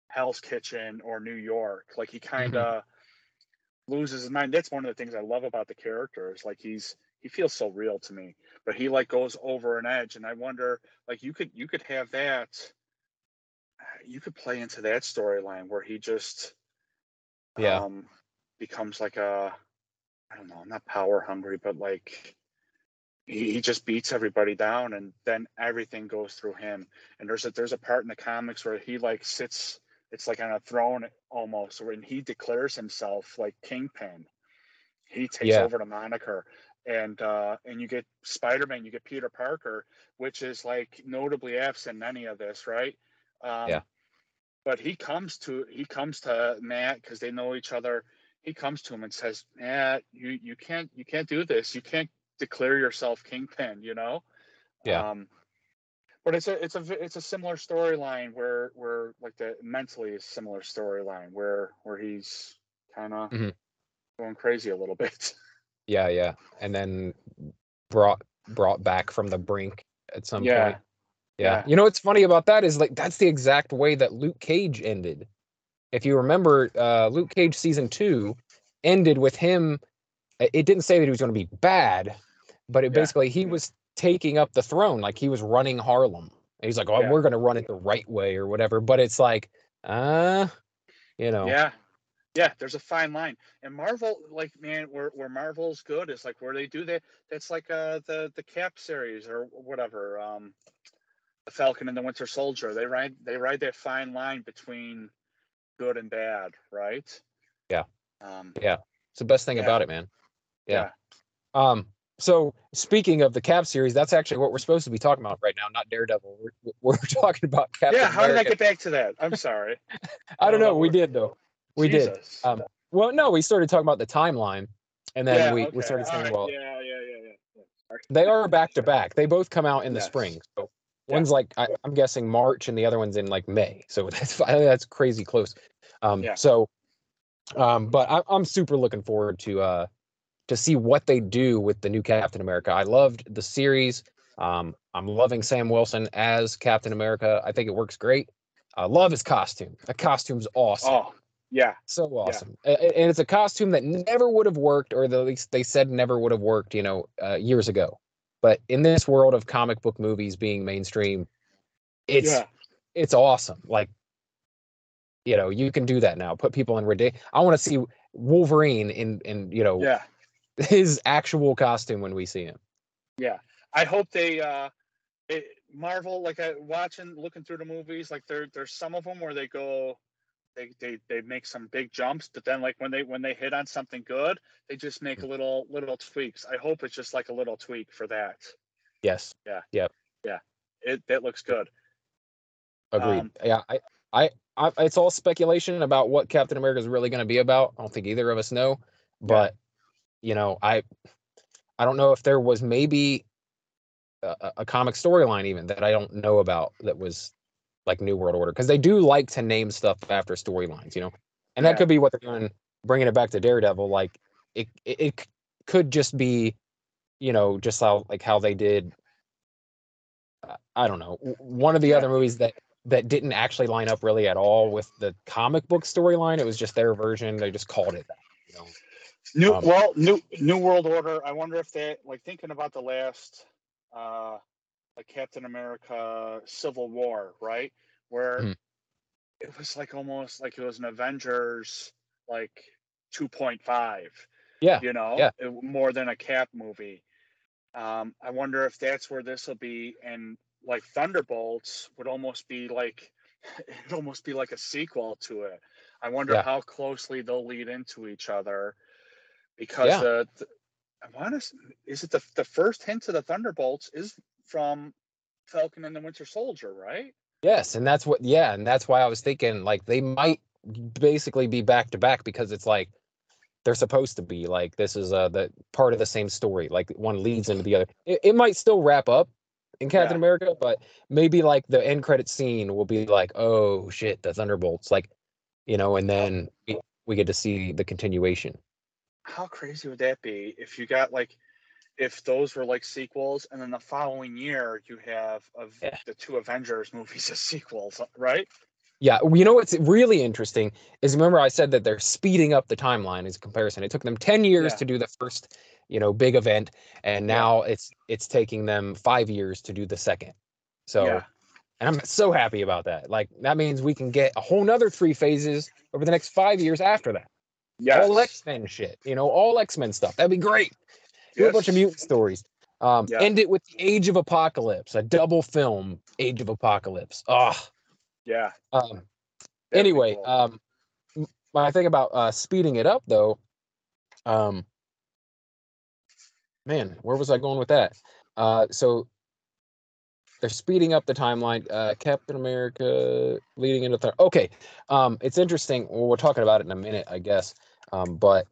Speaker 3: Hell's Kitchen or New York. Like he kind of loses his mind. That's one of the things I love about the character is like he's he feels so real to me. But he like goes over an edge, and I wonder like you could you could have that. You could play into that storyline where he just
Speaker 1: Yeah.
Speaker 3: um, becomes like a I don't know, I'm not power hungry, but like he, he just beats everybody down and then everything goes through him. And there's a there's a part in the comics where he like sits it's like on a throne almost when he declares himself like kingpin. He takes
Speaker 1: Yeah.
Speaker 3: over the moniker. And uh and you get Spider-Man, you get Peter Parker, which is like notably absent in any of this, right? Um
Speaker 1: Yeah.
Speaker 3: But he comes to he comes to Matt because they know each other. He comes to him and says, "Matt, you you can't you can't do this. You can't declare yourself kingpin." You know.
Speaker 1: Yeah.
Speaker 3: Um, but it's a it's a it's a similar storyline where where like the mentally a similar storyline where where he's kind of
Speaker 1: Mhm.
Speaker 3: going crazy a little bit.
Speaker 1: yeah yeah and then brought brought back from the brink at some
Speaker 3: Yeah.
Speaker 1: point yeah.
Speaker 3: Yeah.
Speaker 1: You know what's funny about that is like that's the exact way that Luke Cage ended. If you remember, uh, Luke Cage season two ended with him. it- It didn't say that he was going to be bad, but it
Speaker 3: Yeah.
Speaker 1: basically he was taking up the throne, like he was running Harlem. And he's like, "Oh,
Speaker 3: Yeah.
Speaker 1: we're going to run it the right way or whatever." But it's like, uh, you know,
Speaker 3: Yeah. Yeah, there's a fine line. And Marvel, like man, where where Marvel's good is like where they do that. That's like uh the the Cap series or whatever. Um, the Falcon and the Winter Soldier. They ride they ride that fine line between good and bad, right?
Speaker 1: Yeah.
Speaker 3: Um, yeah.
Speaker 1: it's the best thing
Speaker 3: Yeah.
Speaker 1: about it, man.
Speaker 3: yeah.
Speaker 1: Um, so speaking of the Cap series, that's actually what we're supposed to be talking about right now, not Daredevil. We're, we're talking about Cap.
Speaker 3: Yeah. How did I get back to that? I'm sorry.
Speaker 1: I don't know. We did though. We did. Um, Well, no, we started talking about the timeline, and then
Speaker 3: yeah,
Speaker 1: we,
Speaker 3: okay.
Speaker 1: we started saying,
Speaker 3: right.
Speaker 1: well,
Speaker 3: yeah, yeah, yeah, yeah, yeah.
Speaker 1: They are back to back. They both come out in the spring. So
Speaker 3: Yeah.
Speaker 1: one's like I, I'm guessing March, and the other one's in like May. So that's that's crazy close. Um,
Speaker 3: Yeah.
Speaker 1: So, um, but I, I'm super looking forward to uh to see what they do with the new Captain America. I loved the series. Um, I'm loving Sam Wilson as Captain America. I think it works great. I love his costume. The costume's awesome.
Speaker 3: Oh, yeah.
Speaker 1: So awesome. A- And it's a costume that never would have worked, or at least they said never would have worked, you know, uh, years ago. But in this world of comic book movies being mainstream, it's
Speaker 3: yeah.
Speaker 1: it's awesome. Like, you know, you can do that now. Put people in ridiculous. I want to see Wolverine in in you know
Speaker 3: Yeah.
Speaker 1: his actual costume when we see him.
Speaker 3: Yeah, I hope they uh it, Marvel like I watching looking through the movies like there there's some of them where they go they, they they make some big jumps, but then like when they when they hit on something good, they just make
Speaker 1: Mm.
Speaker 3: little little tweaks. I hope it's just like a little tweak for that.
Speaker 1: Yes. Yeah. Yep. Yeah.
Speaker 3: It that looks good.
Speaker 1: Agreed.
Speaker 3: Um,
Speaker 1: yeah, I, I, I, it's all speculation about what Captain America is really going to be about. I don't think either of us know, but you know, I, I don't know if there was maybe a- a comic storyline even that I don't know about that was like New World Order because they do like to name stuff after storylines, you know, and that could be what they're doing, bringing it back to Daredevil. Like it, it, it could just be, you know, just how like how they did. uh, I don't know. One of the
Speaker 3: Yeah.
Speaker 1: other movies that that didn't actually line up really at all with the comic book storyline. It was just their version. They just called it that. You know?
Speaker 3: New
Speaker 1: Um,
Speaker 3: well, new New World Order. I wonder if they like thinking about the last uh like Captain America Civil War, right? Where
Speaker 1: Mhm.
Speaker 3: it was like almost like it was an Avengers like 2.5.
Speaker 1: Yeah,
Speaker 3: You know,
Speaker 1: yeah.
Speaker 3: it- more than a Cap movie. Um, I wonder if that's where this will be, and like Thunderbolts would almost be like it'd almost be like a sequel to it. I wonder
Speaker 1: Yeah.
Speaker 3: how closely they'll lead into each other because
Speaker 1: Yeah.
Speaker 3: the, the I want to is it the the first hint to the Thunderbolts is from Falcon and the Winter Soldier, right?
Speaker 1: Yes, and that's what. Yeah, and that's why I was thinking like they might basically be back to back because it's like they're supposed to be like this is uh the part of the same story. Like one leads into the other. It, it might still wrap up in Captain
Speaker 3: Yeah.
Speaker 1: America, but maybe like the end credit scene will be like, oh shit, the Thunderbolts, like you know, and then we, we get to see the continuation.
Speaker 3: How crazy would that be if you got like if those were like sequels and then the following year you have of
Speaker 1: Yeah.
Speaker 3: the two Avengers movies as sequels, right?
Speaker 1: Yeah, you know what's really interesting is remember I said that they're speeding up the timeline as a comparison. It took them 10 years
Speaker 3: Yeah.
Speaker 1: to do the first, you know, big event and
Speaker 3: Yeah.
Speaker 1: now it's it's taking them 5 years to do the second. So
Speaker 3: Yeah.
Speaker 1: and I'm so happy about that. Like that means we can get a whole nother 3 phases over the next 5 years after that.
Speaker 3: Yeah,
Speaker 1: All X-Men shit, you know, all X-Men stuff. That'd be great. Do a bunch of mutant stories. Um,
Speaker 3: Yeah.
Speaker 1: end it with the Age of Apocalypse, a double film Age of Apocalypse. Ah.
Speaker 3: Yeah.
Speaker 1: Um, anyway,
Speaker 3: cool.
Speaker 1: um, m- when I think about uh, speeding it up, though, um, man, where was I going with that? Uh, so they're speeding up the timeline. Uh, Captain America leading into third. Okay, um, it's interesting. Well, we're talking about it in a minute, I guess. Um, but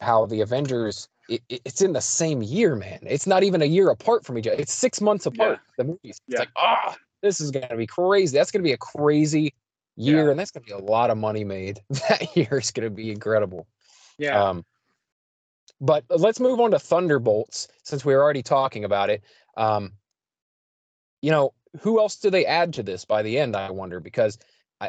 Speaker 1: how the Avengers, it, it- it's in the same year, man. It's not even a year apart from each other. It's six months apart. The movies. It's
Speaker 3: Yeah.
Speaker 1: like ah, this is gonna be crazy. That's gonna be a crazy year,
Speaker 3: Yeah.
Speaker 1: and that's gonna be a lot of money made. That year is gonna be incredible.
Speaker 3: yeah.
Speaker 1: Um, but let's move on to Thunderbolts since we were already talking about it. Um, you know, who else do they add to this by the end? I wonder because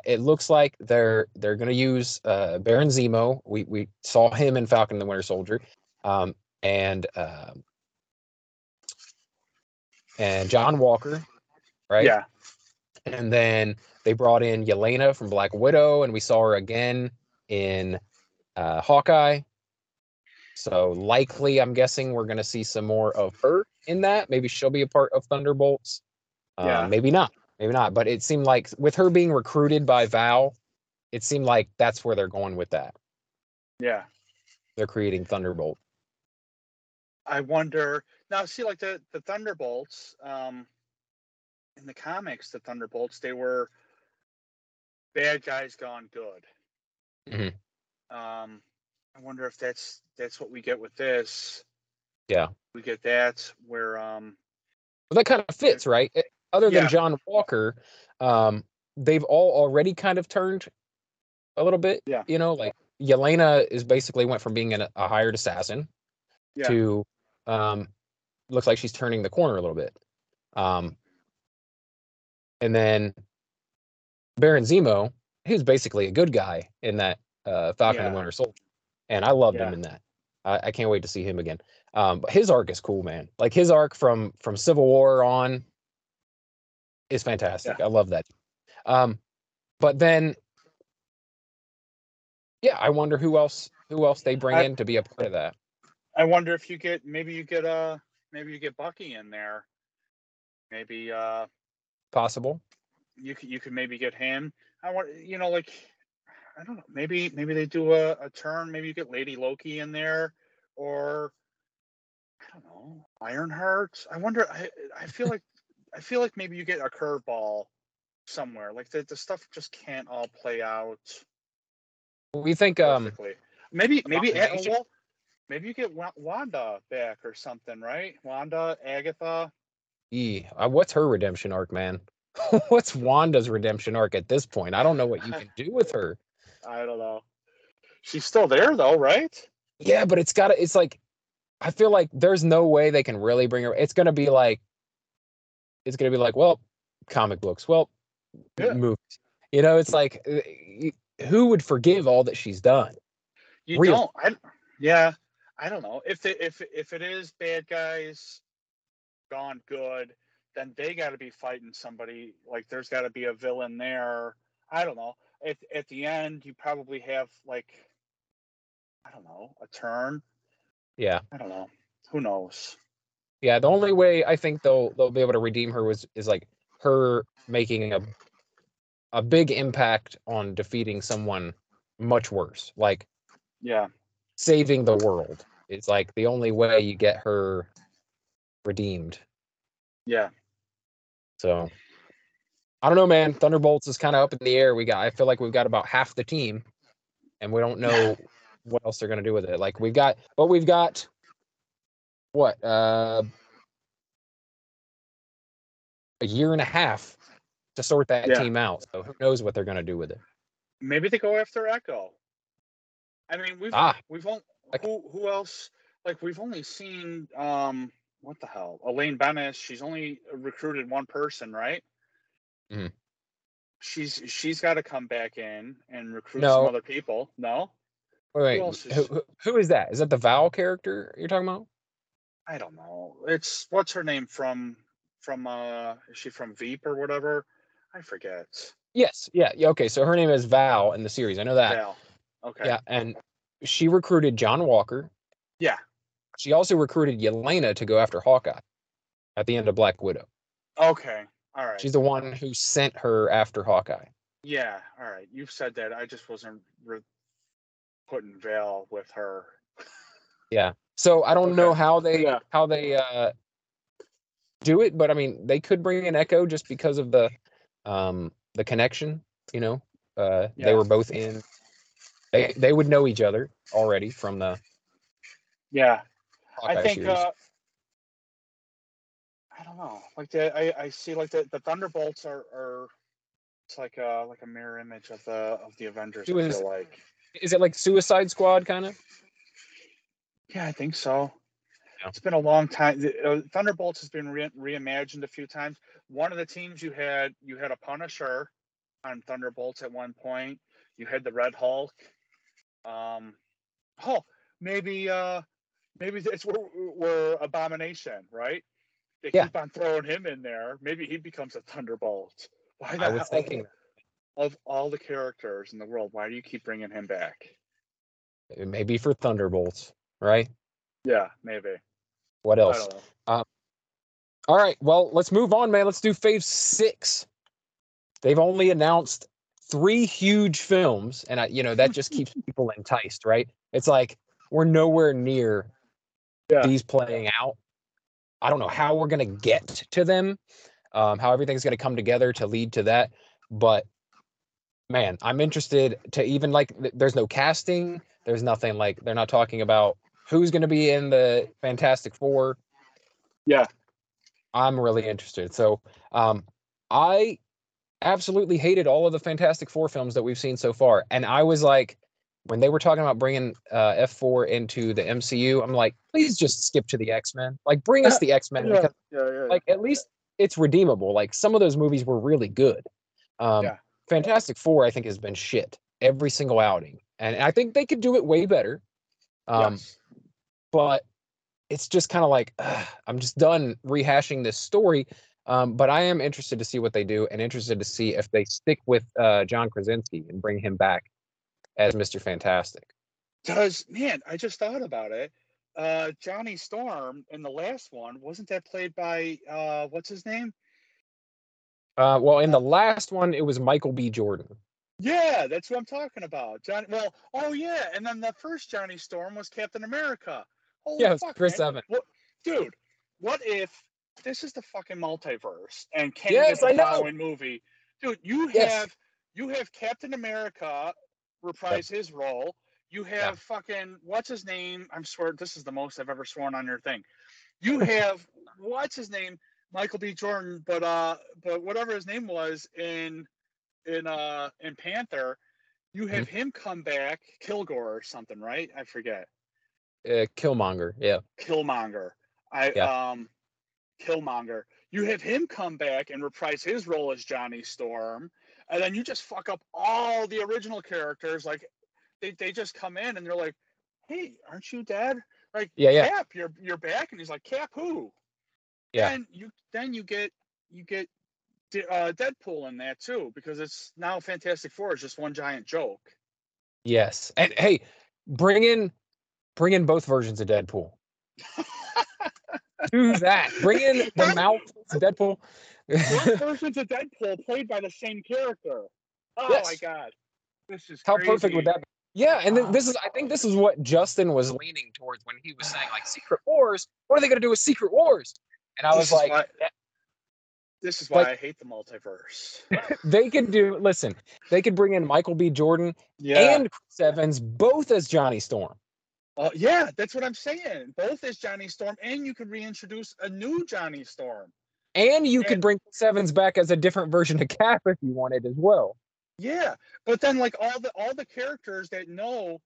Speaker 1: it looks like they're they're going to use uh, Baron Zemo. We we saw him in Falcon and the Winter Soldier, um, and um and John Walker, right?
Speaker 3: Yeah.
Speaker 1: And then they brought in Yelena from Black Widow, and we saw her again in uh, Hawkeye. So likely, I'm guessing we're going to see some more of her in that. Maybe she'll be a part of Thunderbolts. Uh,
Speaker 3: Yeah.
Speaker 1: Maybe not. Maybe not. But it seemed like with her being recruited by Val, it seemed like that's where they're going with that.
Speaker 3: Yeah.
Speaker 1: They're creating Thunderbolt.
Speaker 3: I wonder now. See, like the the Thunderbolts, um, in the comics, the Thunderbolts they were bad guys gone good.
Speaker 1: Mhm.
Speaker 3: Um, I wonder if that's that's what we get with this.
Speaker 1: Yeah.
Speaker 3: we get that where um,
Speaker 1: Well, that kind of fits, right? Other than
Speaker 3: Yeah.
Speaker 1: John Walker, um, they've all already kind of turned a little bit.
Speaker 3: Yeah.
Speaker 1: You know, like Yelena is basically went from being an, a hired assassin
Speaker 3: Yeah.
Speaker 1: to um, looks like she's turning the corner a little bit. Um, and then Baron Zemo, he was basically a good guy in that uh, Falcon and
Speaker 3: Yeah.
Speaker 1: Winter Soldier, and I loved him in that. I, I can't wait to see him again. Um, but his arc is cool, man. Like his arc from from Civil War on is fantastic. I love that. Um, but then, yeah, I wonder who else who else they bring
Speaker 3: I-
Speaker 1: in to be a part of that.
Speaker 3: I wonder if you get maybe you get uh maybe you get Bucky in there. Maybe uh
Speaker 1: Possible.
Speaker 3: you could you could maybe get him. I want you know like I don't know. Maybe maybe they do a, a turn. Maybe you get Lady Loki in there, or I don't know, Ironheart. I wonder. I I feel like I feel like maybe you get a curveball somewhere. Like the, the stuff just can't all play out.
Speaker 1: We think um
Speaker 3: maybe maybe a, well, maybe you get Wanda back or something, right? Wanda, Agatha.
Speaker 1: E, uh, what's her redemption arc, man? what's Wanda's redemption arc at this point? I don't know what you can do with her.
Speaker 3: I don't know. She's still there though, right?
Speaker 1: Yeah, but it's got to. It's like I feel like there's no way they can really bring her. It's gonna be like it's gonna be like, well, comic books, well, yeah. movies. You know, it's like uh, who would forgive all that she's done?
Speaker 3: You Real. don't. I, yeah, I don't know if it, if if it is bad guys gone good, then they got to be fighting somebody. Like there's got to be a villain there. I don't know. At at the end, you probably have like I don't know a turn.
Speaker 1: Yeah.
Speaker 3: I don't know. Who knows?
Speaker 1: Yeah, the only way I think they'll they'll be able to redeem her was is like her making a a big impact on defeating someone much worse. Like
Speaker 3: yeah,
Speaker 1: saving the world. It's like the only way you get her redeemed.
Speaker 3: Yeah.
Speaker 1: So I don't know, man. Thunderbolts is kind of up in the air. We got I feel like we've got about half the team and we don't know what else they're gonna do with it. Like we've got but we've got what uh a year and a half to sort that yeah. team out. So who knows what they're going to do with it?
Speaker 3: Maybe they go after Echo. I mean, we've ah, we've only who who else? Like we've only seen um what the hell? Elaine Benes. She's only recruited one person, right?
Speaker 1: Mm.
Speaker 3: She's she's got to come back in and recruit no. some other people. No.
Speaker 1: Wait, wait. Who, who, who is that? Is that the Val character you're talking about?
Speaker 3: I don't know. It's what's her name from from uh is she from Veep or whatever? I forget.
Speaker 1: Yes. Yeah. Yeah. Okay. So her name is Val in the series. I know that.
Speaker 3: Val. Okay.
Speaker 1: Yeah, and she recruited John Walker.
Speaker 3: Yeah.
Speaker 1: She also recruited Yelena to go after Hawkeye at the end of Black Widow.
Speaker 3: Okay. All right.
Speaker 1: She's the one who sent her after Hawkeye.
Speaker 3: Yeah. All right. You've said that. I just wasn't re- putting Val with her.
Speaker 1: yeah. So I don't okay. know how they yeah. how they uh do it, but I mean they could bring in Echo just because of the um, the connection. You know, uh, yeah. they were both in. They they would know each other already from the.
Speaker 3: Yeah, Hawkeye I think. Uh, I don't know. Like the, I, I see like the, the Thunderbolts are, are it's like a like a mirror image of the of the Avengers. I feel like.
Speaker 1: Is it like Suicide Squad kind of?
Speaker 3: Yeah, I think so. Yeah. It's been a long time. Uh, Thunderbolts has been re- reimagined a few times. One of the teams you had, you had a Punisher on Thunderbolts at one point. You had the Red Hulk. Um, oh, maybe, uh, maybe it's where, where Abomination, right? They yeah. keep on throwing him in there. Maybe he becomes a Thunderbolt.
Speaker 1: Why? I was thinking
Speaker 3: of all the characters in the world, why do you keep bringing him back?
Speaker 1: Maybe for Thunderbolts, right?
Speaker 3: Yeah, maybe.
Speaker 1: What else? Um, all right. Well, let's move on, man. Let's do Phase Six. They've only announced three huge films, and I, you know that just keeps people enticed, right? It's like we're nowhere near yeah. these playing out. I don't know how we're gonna get to them, um, how everything's gonna come together to lead to that, but man, I'm interested to even like. There's no casting. There's nothing like they're not talking about who's going to be in the Fantastic Four.
Speaker 3: Yeah,
Speaker 1: I'm really interested. So, um, I absolutely hated all of the Fantastic Four films that we've seen so far, and I was like, when they were talking about bringing uh, F4 into the MCU, I'm like, please just skip to the X Men. Like, bring us the X Men
Speaker 3: yeah, because, yeah, yeah,
Speaker 1: like, at least it's redeemable. Like, some of those movies were really good. Um. Fantastic Four, I think, has been shit every single outing, and I think they could do it way better. Um, yes but it's just kind of like ugh, I'm just done rehashing this story. Um, but I am interested to see what they do, and interested to see if they stick with uh, John Krasinski and bring him back as Mister Fantastic.
Speaker 3: Does man? I just thought about it. Uh, Johnny Storm in the last one wasn't that played by uh, what's his name?
Speaker 1: Uh, well, in the last one, it was Michael B. Jordan.
Speaker 3: Yeah, that's what I'm talking about. John. Well, oh yeah, and then the first Johnny Storm was Captain America. Holy
Speaker 1: yeah,
Speaker 3: fuck,
Speaker 1: Chris
Speaker 3: man.
Speaker 1: Evans.
Speaker 3: What, dude? What if this is the fucking multiverse and Kang
Speaker 1: Yes,
Speaker 3: is the
Speaker 1: I know.
Speaker 3: following movie? Dude, you
Speaker 1: Yes.
Speaker 3: have you have Captain America reprise his role. You have
Speaker 1: Yeah.
Speaker 3: fucking what's his name? I'm swear this is the most I've ever sworn on your thing. You have what's his name? Michael B. Jordan, but uh, but whatever his name was in in uh in Panther, you have
Speaker 1: Mm-hmm.
Speaker 3: him come back, Kilgore or something, right? I forget.
Speaker 1: Uh, Killmonger. Yeah.
Speaker 3: Killmonger. I
Speaker 1: Yeah.
Speaker 3: um Killmonger. You have him come back and reprise his role as Johnny Storm, and then you just fuck up all the original characters. Like they, they just come in and they're like, Hey, aren't you dead? Like
Speaker 1: Yeah, yeah.
Speaker 3: Cap, you're you're back, and he's like, Cap who?
Speaker 1: Yeah.
Speaker 3: And you then you get you get uh, Deadpool in that too, because it's now Fantastic Four is just one giant joke.
Speaker 1: Yes. And hey, bring in bring in both versions of Deadpool. Do that. Bring in the mouth Deadpool.
Speaker 3: Both versions of Deadpool played by the same character. Oh my god, this is
Speaker 1: How perfect would that be? Yeah, and then
Speaker 3: Ah.
Speaker 1: this is I think this is what Justin was leaning towards when he was saying like Secret Wars. What are they gonna do with Secret Wars? And I
Speaker 3: This
Speaker 1: was like,
Speaker 3: why-
Speaker 1: yeah,
Speaker 3: This is why
Speaker 1: Like-
Speaker 3: I hate the multiverse.
Speaker 1: they could do listen, they could bring in Michael B. Jordan
Speaker 3: Yeah,
Speaker 1: and Chris Evans both as Johnny Storm.
Speaker 3: Uh, yeah, that's what I'm saying. Both as Johnny Storm, and you could reintroduce a new Johnny Storm.
Speaker 1: And you could bring Chris Evans back as a different version of Cap if you wanted as well.
Speaker 3: Yeah, but then like all the all the characters that know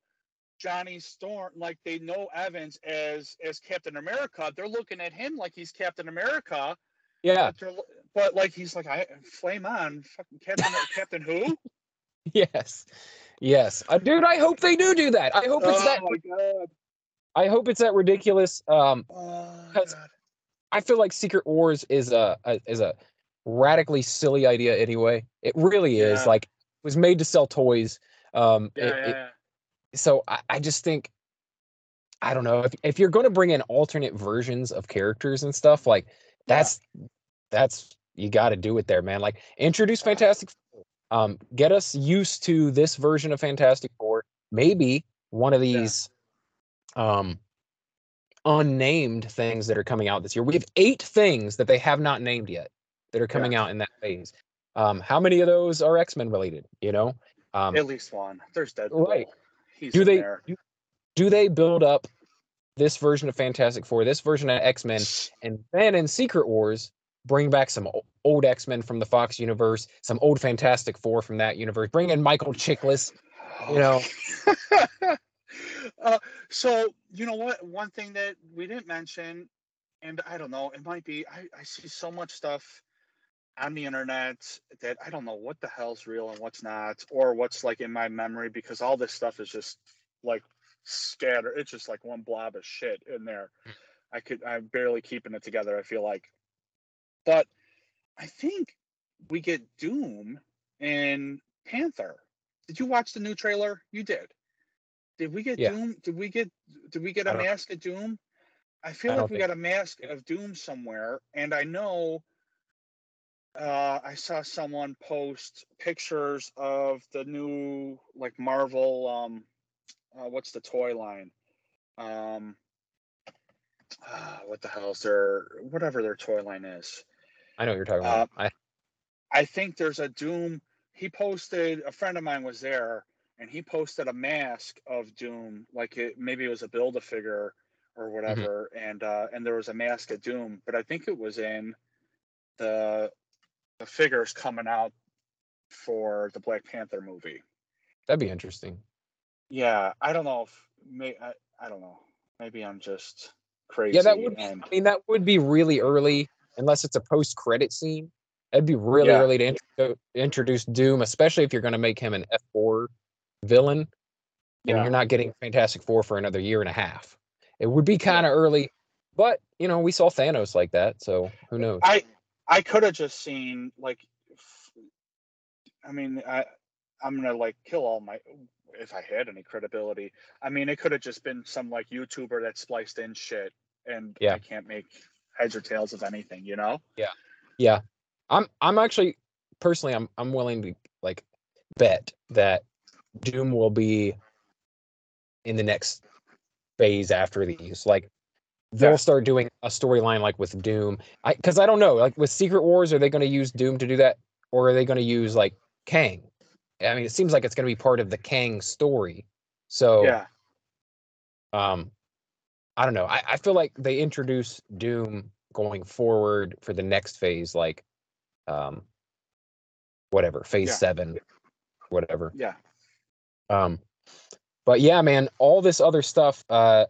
Speaker 3: Johnny Storm, like they know Evans as as Captain America, they're looking at him like he's Captain America.
Speaker 1: Yeah,
Speaker 3: But, but like he's like I flame on, fucking Captain Captain who?
Speaker 1: yes. Yes. Uh, dude, I hope they do do that. I hope it's
Speaker 3: oh
Speaker 1: that
Speaker 3: my god!
Speaker 1: I hope it's that ridiculous um
Speaker 3: Oh.
Speaker 1: I feel like Secret Wars is a, a is a radically silly idea anyway. It really is.
Speaker 3: Yeah.
Speaker 1: Like it was made to sell toys. Um
Speaker 3: Yeah,
Speaker 1: it-
Speaker 3: yeah,
Speaker 1: it-
Speaker 3: yeah.
Speaker 1: so I, I just think I don't know if if you're going to bring in alternate versions of characters and stuff like that's that's you got to do it there, man. Like introduce Fantastic. Um, get us used to this version of Fantastic Four. Maybe one of
Speaker 3: Yeah.
Speaker 1: these um unnamed things that are coming out this year. We have eight things that they have not named yet that are coming out in that phase. Um, how many of those are X Men related? You know, um,
Speaker 3: At least one. There's Deadpool.
Speaker 1: right.
Speaker 3: He's
Speaker 1: do they do they build up this version of Fantastic Four, this version of X Men, and then in Secret Wars bring back some old X Men from the Fox universe, some old Fantastic Four from that universe, bring in Michael Chiklis. you know.
Speaker 3: uh, so you know what? One thing that we didn't mention, and I don't know, it might be. I, I see so much stuff on the internet that I don't know what the hell's real and what's not, or what's like in my memory because all this stuff is just like scattered. It's just like one blob of shit in there. I could. I'm barely keeping it together. I feel like, but I think we get Doom and Panther. Did you watch the new trailer? You did. Did we get
Speaker 1: Yeah.
Speaker 3: Doom? Did we get did we get a mask of Doom? I feel
Speaker 1: I
Speaker 3: like we got a mask of Doom somewhere, and I know uh, I saw someone post pictures of the new like Marvel. Um, uh, what's the toy line? Um, uh, what the hell is their whatever their toy line is?
Speaker 1: I know what you're talking about. I,
Speaker 3: I think there's a Doom. He posted a friend of mine was there, and he posted a mask of Doom, like it maybe it was a build a figure or whatever, and uh, and there was a mask of Doom, but I think it was in the the figures coming out for the Black Panther movie.
Speaker 1: that'd be interesting.
Speaker 3: Yeah, I don't know if may I, I don't know. Maybe I'm just crazy.
Speaker 1: Yeah, that would. Be,
Speaker 3: and
Speaker 1: I mean, that would be really early, unless it's a post-credit scene. That'd be really
Speaker 3: Yeah.
Speaker 1: early to intro- introduce Doom, especially if you're going to make him an F4 villain, and
Speaker 3: Yeah.
Speaker 1: you're not getting Fantastic Four for another year and a half. It would be kind of early, but you know, we saw Thanos like that, so who knows?
Speaker 3: I I could have just seen like I mean I I'm gonna like kill all my if I had any credibility. I mean it could have just been some like YouTuber that spliced in shit and
Speaker 1: Yeah.
Speaker 3: I can't make heads or tails of anything, you know?
Speaker 1: Yeah, Yeah. I'm I'm actually personally I'm I'm willing to like bet that Doom will be in the next phase after these. Like they'll
Speaker 3: Yeah.
Speaker 1: start doing a storyline like with Doom. I because I don't know, like with Secret Wars, are they going to use Doom to do that, or are they going to use like Kang? I mean, it seems like it's going to be part of the Kang story. So
Speaker 3: Yeah.
Speaker 1: um, I don't know. I, I feel like they introduce Doom going forward for the next phase, like um, whatever phase
Speaker 3: Yeah.
Speaker 1: seven, whatever.
Speaker 3: Yeah.
Speaker 1: Um, but yeah, man, all this other stuff. Uh,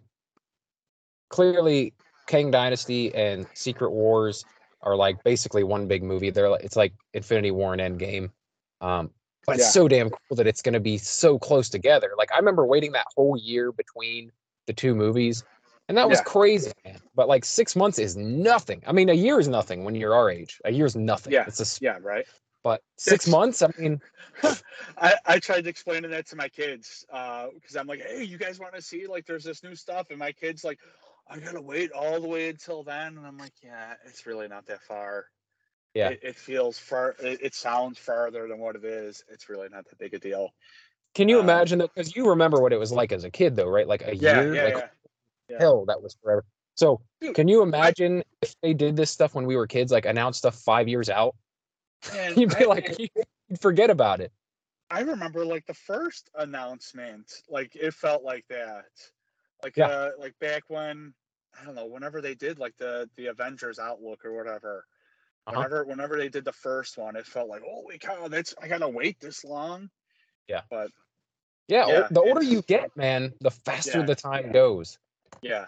Speaker 1: clearly, Kang Dynasty and Secret Wars are like basically one big movie. They're like it's like Infinity War and Endgame. Um, but
Speaker 3: Yeah.
Speaker 1: it's so damn cool that it's going to be so close together. Like I remember waiting that whole year between the two movies, and that was
Speaker 3: Yeah.
Speaker 1: crazy, man. But like six months is nothing. I mean, a year is nothing when you're our age. A year is nothing.
Speaker 3: Yeah.
Speaker 1: It's a,
Speaker 3: Yeah. Right.
Speaker 1: but six
Speaker 3: That's-
Speaker 1: months. I mean,
Speaker 3: I, I tried explaining that to my kids because I'm like, hey, you guys want to see like there's this new stuff, and my kids like, I gotta wait all the way until then, and I'm like, yeah, it's really not that far.
Speaker 1: Yeah.
Speaker 3: it, it feels far. It, it sounds farther than what it is. It's really not that big a deal.
Speaker 1: can you
Speaker 3: Um,
Speaker 1: imagine that? Because you remember what it was like as a kid, though, right? Like a
Speaker 3: Yeah,
Speaker 1: year.
Speaker 3: yeah,
Speaker 1: like
Speaker 3: yeah. Yeah.
Speaker 1: hell, that was forever. So,
Speaker 3: Dude,
Speaker 1: can you imagine if they did this stuff when we were kids, like announce stuff five years out? You'd be
Speaker 3: I-
Speaker 1: like, you'd forget about it.
Speaker 3: I remember like the first announcement, like it felt like that. Like
Speaker 1: Yeah.
Speaker 3: uh like back when I don't know, whenever they did like the the Avengers Outlook or whatever.
Speaker 1: Uh-huh.
Speaker 3: Whenever whenever they did the first one, it felt like, holy cow, that's I gotta wait this long.
Speaker 1: Yeah.
Speaker 3: But
Speaker 1: Yeah,
Speaker 3: Yeah,
Speaker 1: the older you get, man, the faster
Speaker 3: Yeah,
Speaker 1: the time goes.
Speaker 3: Yeah.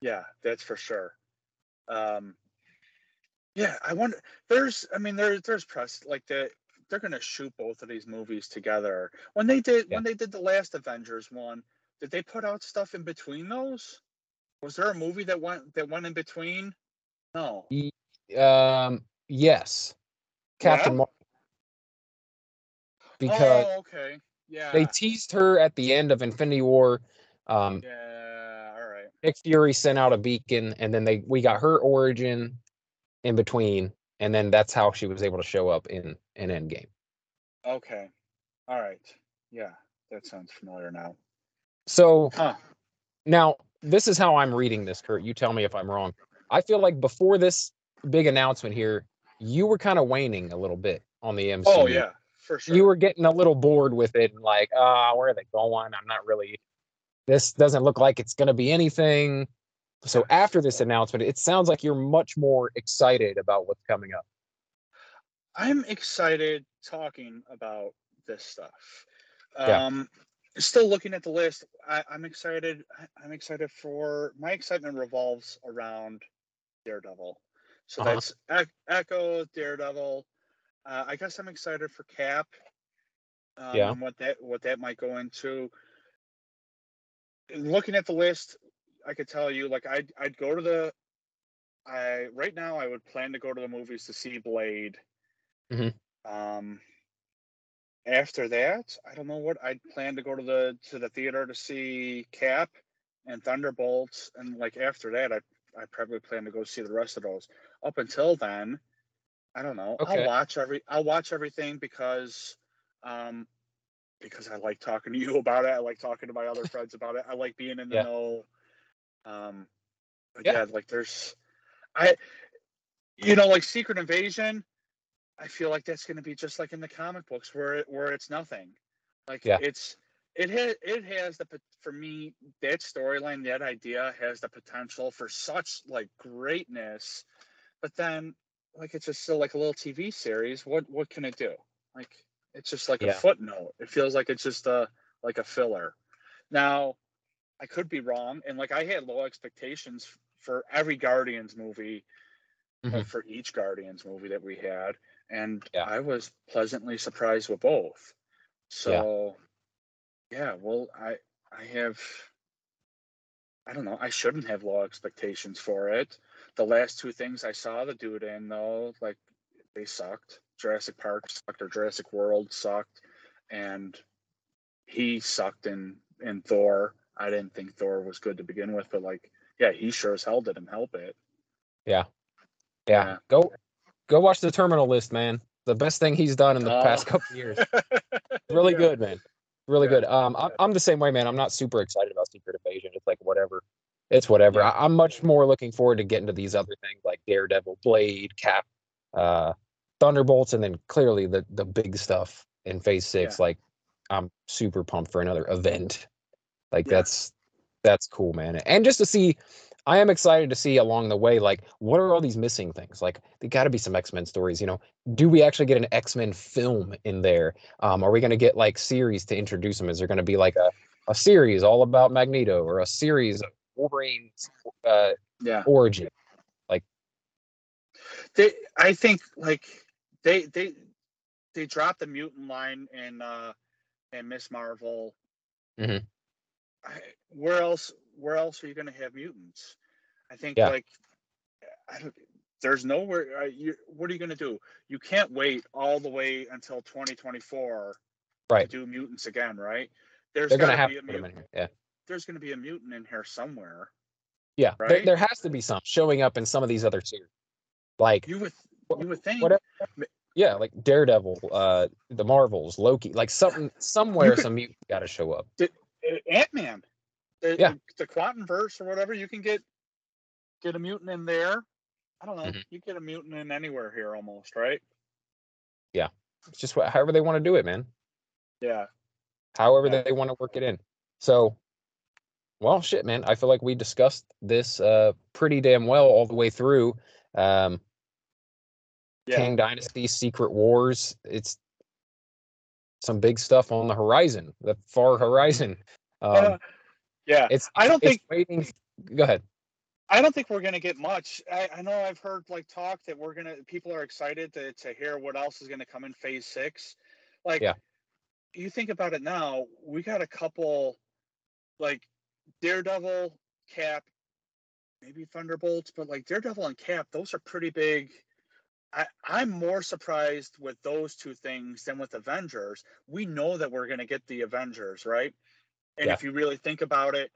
Speaker 3: Yeah, that's for sure. Um yeah, I wonder there's I mean there's there's press like that they're gonna shoot both of these movies together. When they did
Speaker 1: Yeah.
Speaker 3: when they did the last Avengers one, did they put out stuff in between those? Was there a movie that went that went in between? No.
Speaker 1: Um, yes, Captain
Speaker 3: Yeah?
Speaker 1: Marvel, because
Speaker 3: oh, okay. Yeah.
Speaker 1: they teased her at the end of Infinity War. Um,
Speaker 3: yeah.
Speaker 1: Nick Fury sent out a beacon, and then they we got her origin in between, and then that's how she was able to show up in in Endgame.
Speaker 3: Okay. All right. Yeah, that sounds familiar now.
Speaker 1: So
Speaker 3: Huh.
Speaker 1: now this is how I'm reading this, Kurt. You tell me if I'm wrong. I feel like before this big announcement here, you were kind of waning a little bit on the MCU.
Speaker 3: Oh yeah, for sure.
Speaker 1: You were getting a little bored with it, and like, ah, where are they going? I'm not really. This doesn't look like it's going to be anything. So after this announcement, it sounds like you're much more excited about what's coming up.
Speaker 3: I'm excited talking about this stuff.
Speaker 1: Yeah.
Speaker 3: Um, still looking at the list. I, I'm excited. I, I'm excited for my excitement revolves around Daredevil. So
Speaker 1: Uh-huh.
Speaker 3: that's Ec- Echo, Daredevil. Uh, I guess I'm excited for Cap. Um,
Speaker 1: Yeah.
Speaker 3: what that what that might go into. Looking at the list, I could tell you like I'd I'd go to the. I right now I would plan to go to the movies to see Blade.
Speaker 1: Mhm.
Speaker 3: Um, after that, I don't know what I'd plan to go to the to the theater to see Cap and Thunderbolts, and like after that, I I probably plan to go see the rest of those. Up until then, I don't know.
Speaker 1: Okay.
Speaker 3: I'll watch every I'll watch everything because, um, because I like talking to you about it. I like talking to my other friends about it. I like being in the
Speaker 1: Yeah.
Speaker 3: know. Um, but
Speaker 1: Yeah.
Speaker 3: yeah, like there's, I, you know, like Secret Invasion. I feel like that's going to be just like in the comic books, where it, where it's nothing. Like
Speaker 1: Yeah.
Speaker 3: it's it has it has the for me that storyline that idea has the potential for such like greatness, but then like it's just still like a little TV series. What what can it do? Like it's just like
Speaker 1: Yeah.
Speaker 3: a footnote. It feels like it's just a like a filler. Now, I could be wrong, and like I had low expectations for every Guardians movie,
Speaker 1: Mhm.
Speaker 3: for each Guardians movie that we had, and
Speaker 1: Yeah.
Speaker 3: I was pleasantly surprised with both. So, yeah, well, I I have. I don't know. I shouldn't have low expectations for it. The last two things I saw the dude in, though, like they sucked. Jurassic Park sucked, or Jurassic World sucked, and he sucked in in Thor. I didn't think Thor was good to begin with, but like, yeah, he sure as hell didn't help it.
Speaker 1: Yeah.
Speaker 3: Yeah.
Speaker 1: Go go watch the terminal list, man. The best thing he's done in the
Speaker 3: Oh.
Speaker 1: past couple years. really
Speaker 3: Yeah.
Speaker 1: good, man. Really
Speaker 3: Yeah.
Speaker 1: good. Um, I'm, I'm the same way, man. I'm not super excited about Secret Invasion. It's like whatever. It's whatever.
Speaker 3: Yeah.
Speaker 1: I, I'm much more looking forward to getting to these other things like Daredevil, Blade, Cap, uh, Thunderbolts, and then clearly the the big stuff in Phase Six. Like, I'm super pumped for another event. Like
Speaker 3: Yeah.
Speaker 1: that's that's cool, man. And just to see, I am excited to see along the way, like what are all these missing things? Like, there got to be some X Men stories. You know, do we actually get an X Men film in there? Um, are we going to get like series to introduce them? Is there going to be like a, a series all about Magneto or a series of Wolverine's uh,
Speaker 3: Yeah.
Speaker 1: origin?
Speaker 3: They, I think, like they they they dropped the mutant line in uh in Miss Marvel.
Speaker 1: Mhm.
Speaker 3: I, where else? Where else are you going to have mutants? I think
Speaker 1: Yeah.
Speaker 3: like I don't, there's nowhere. Uh, you, what are you going to do? You can't wait all the way until 2024
Speaker 1: Right.
Speaker 3: to do mutants again, right? There's
Speaker 1: They're going to have
Speaker 3: be
Speaker 1: to
Speaker 3: a
Speaker 1: put them in
Speaker 3: mutant.
Speaker 1: here. Yeah.
Speaker 3: There's going to be a mutant in here somewhere.
Speaker 1: Yeah. There,
Speaker 3: Right?
Speaker 1: there has to be some showing up in some of these other series. Like,
Speaker 3: You would you would think.
Speaker 1: whatever. yeah, like Daredevil, uh, the Marvels, Loki, like something, somewhere
Speaker 3: could-
Speaker 1: some mutant got to show up.
Speaker 3: Ant Man, the,
Speaker 1: Yeah.
Speaker 3: the, Quantum Verse or whatever, you can get get a mutant in there. I don't know.
Speaker 1: Mhm.
Speaker 3: You get a mutant in anywhere here almost, right?
Speaker 1: Yeah, it's just what, however they want to do it, man.
Speaker 3: Yeah.
Speaker 1: however
Speaker 3: Yeah.
Speaker 1: they want to work it in. So, well, shit, man. I feel like we discussed this uh, pretty damn well all the way through. Um,
Speaker 3: Yeah.
Speaker 1: Kang Dynasty, Secret Wars. It's some big stuff on the horizon, the far horizon. Um,
Speaker 3: Uh, yeah.
Speaker 1: it's
Speaker 3: I don't
Speaker 1: it's
Speaker 3: think-
Speaker 1: waiting. Go ahead.
Speaker 3: I don't think we're gonna get much. I, I know I've heard like talk that we're gonna people are excited to to hear what else is gonna come in phase six. Like
Speaker 1: Yeah.
Speaker 3: you think about it now, we got a couple like Daredevil, Cap, maybe Thunderbolts, but like Daredevil and Cap, those are pretty big. I, I'm more surprised with those two things than with Avengers. We know that we're gonna get the Avengers, right? And
Speaker 1: Yeah.
Speaker 3: if you really think about it,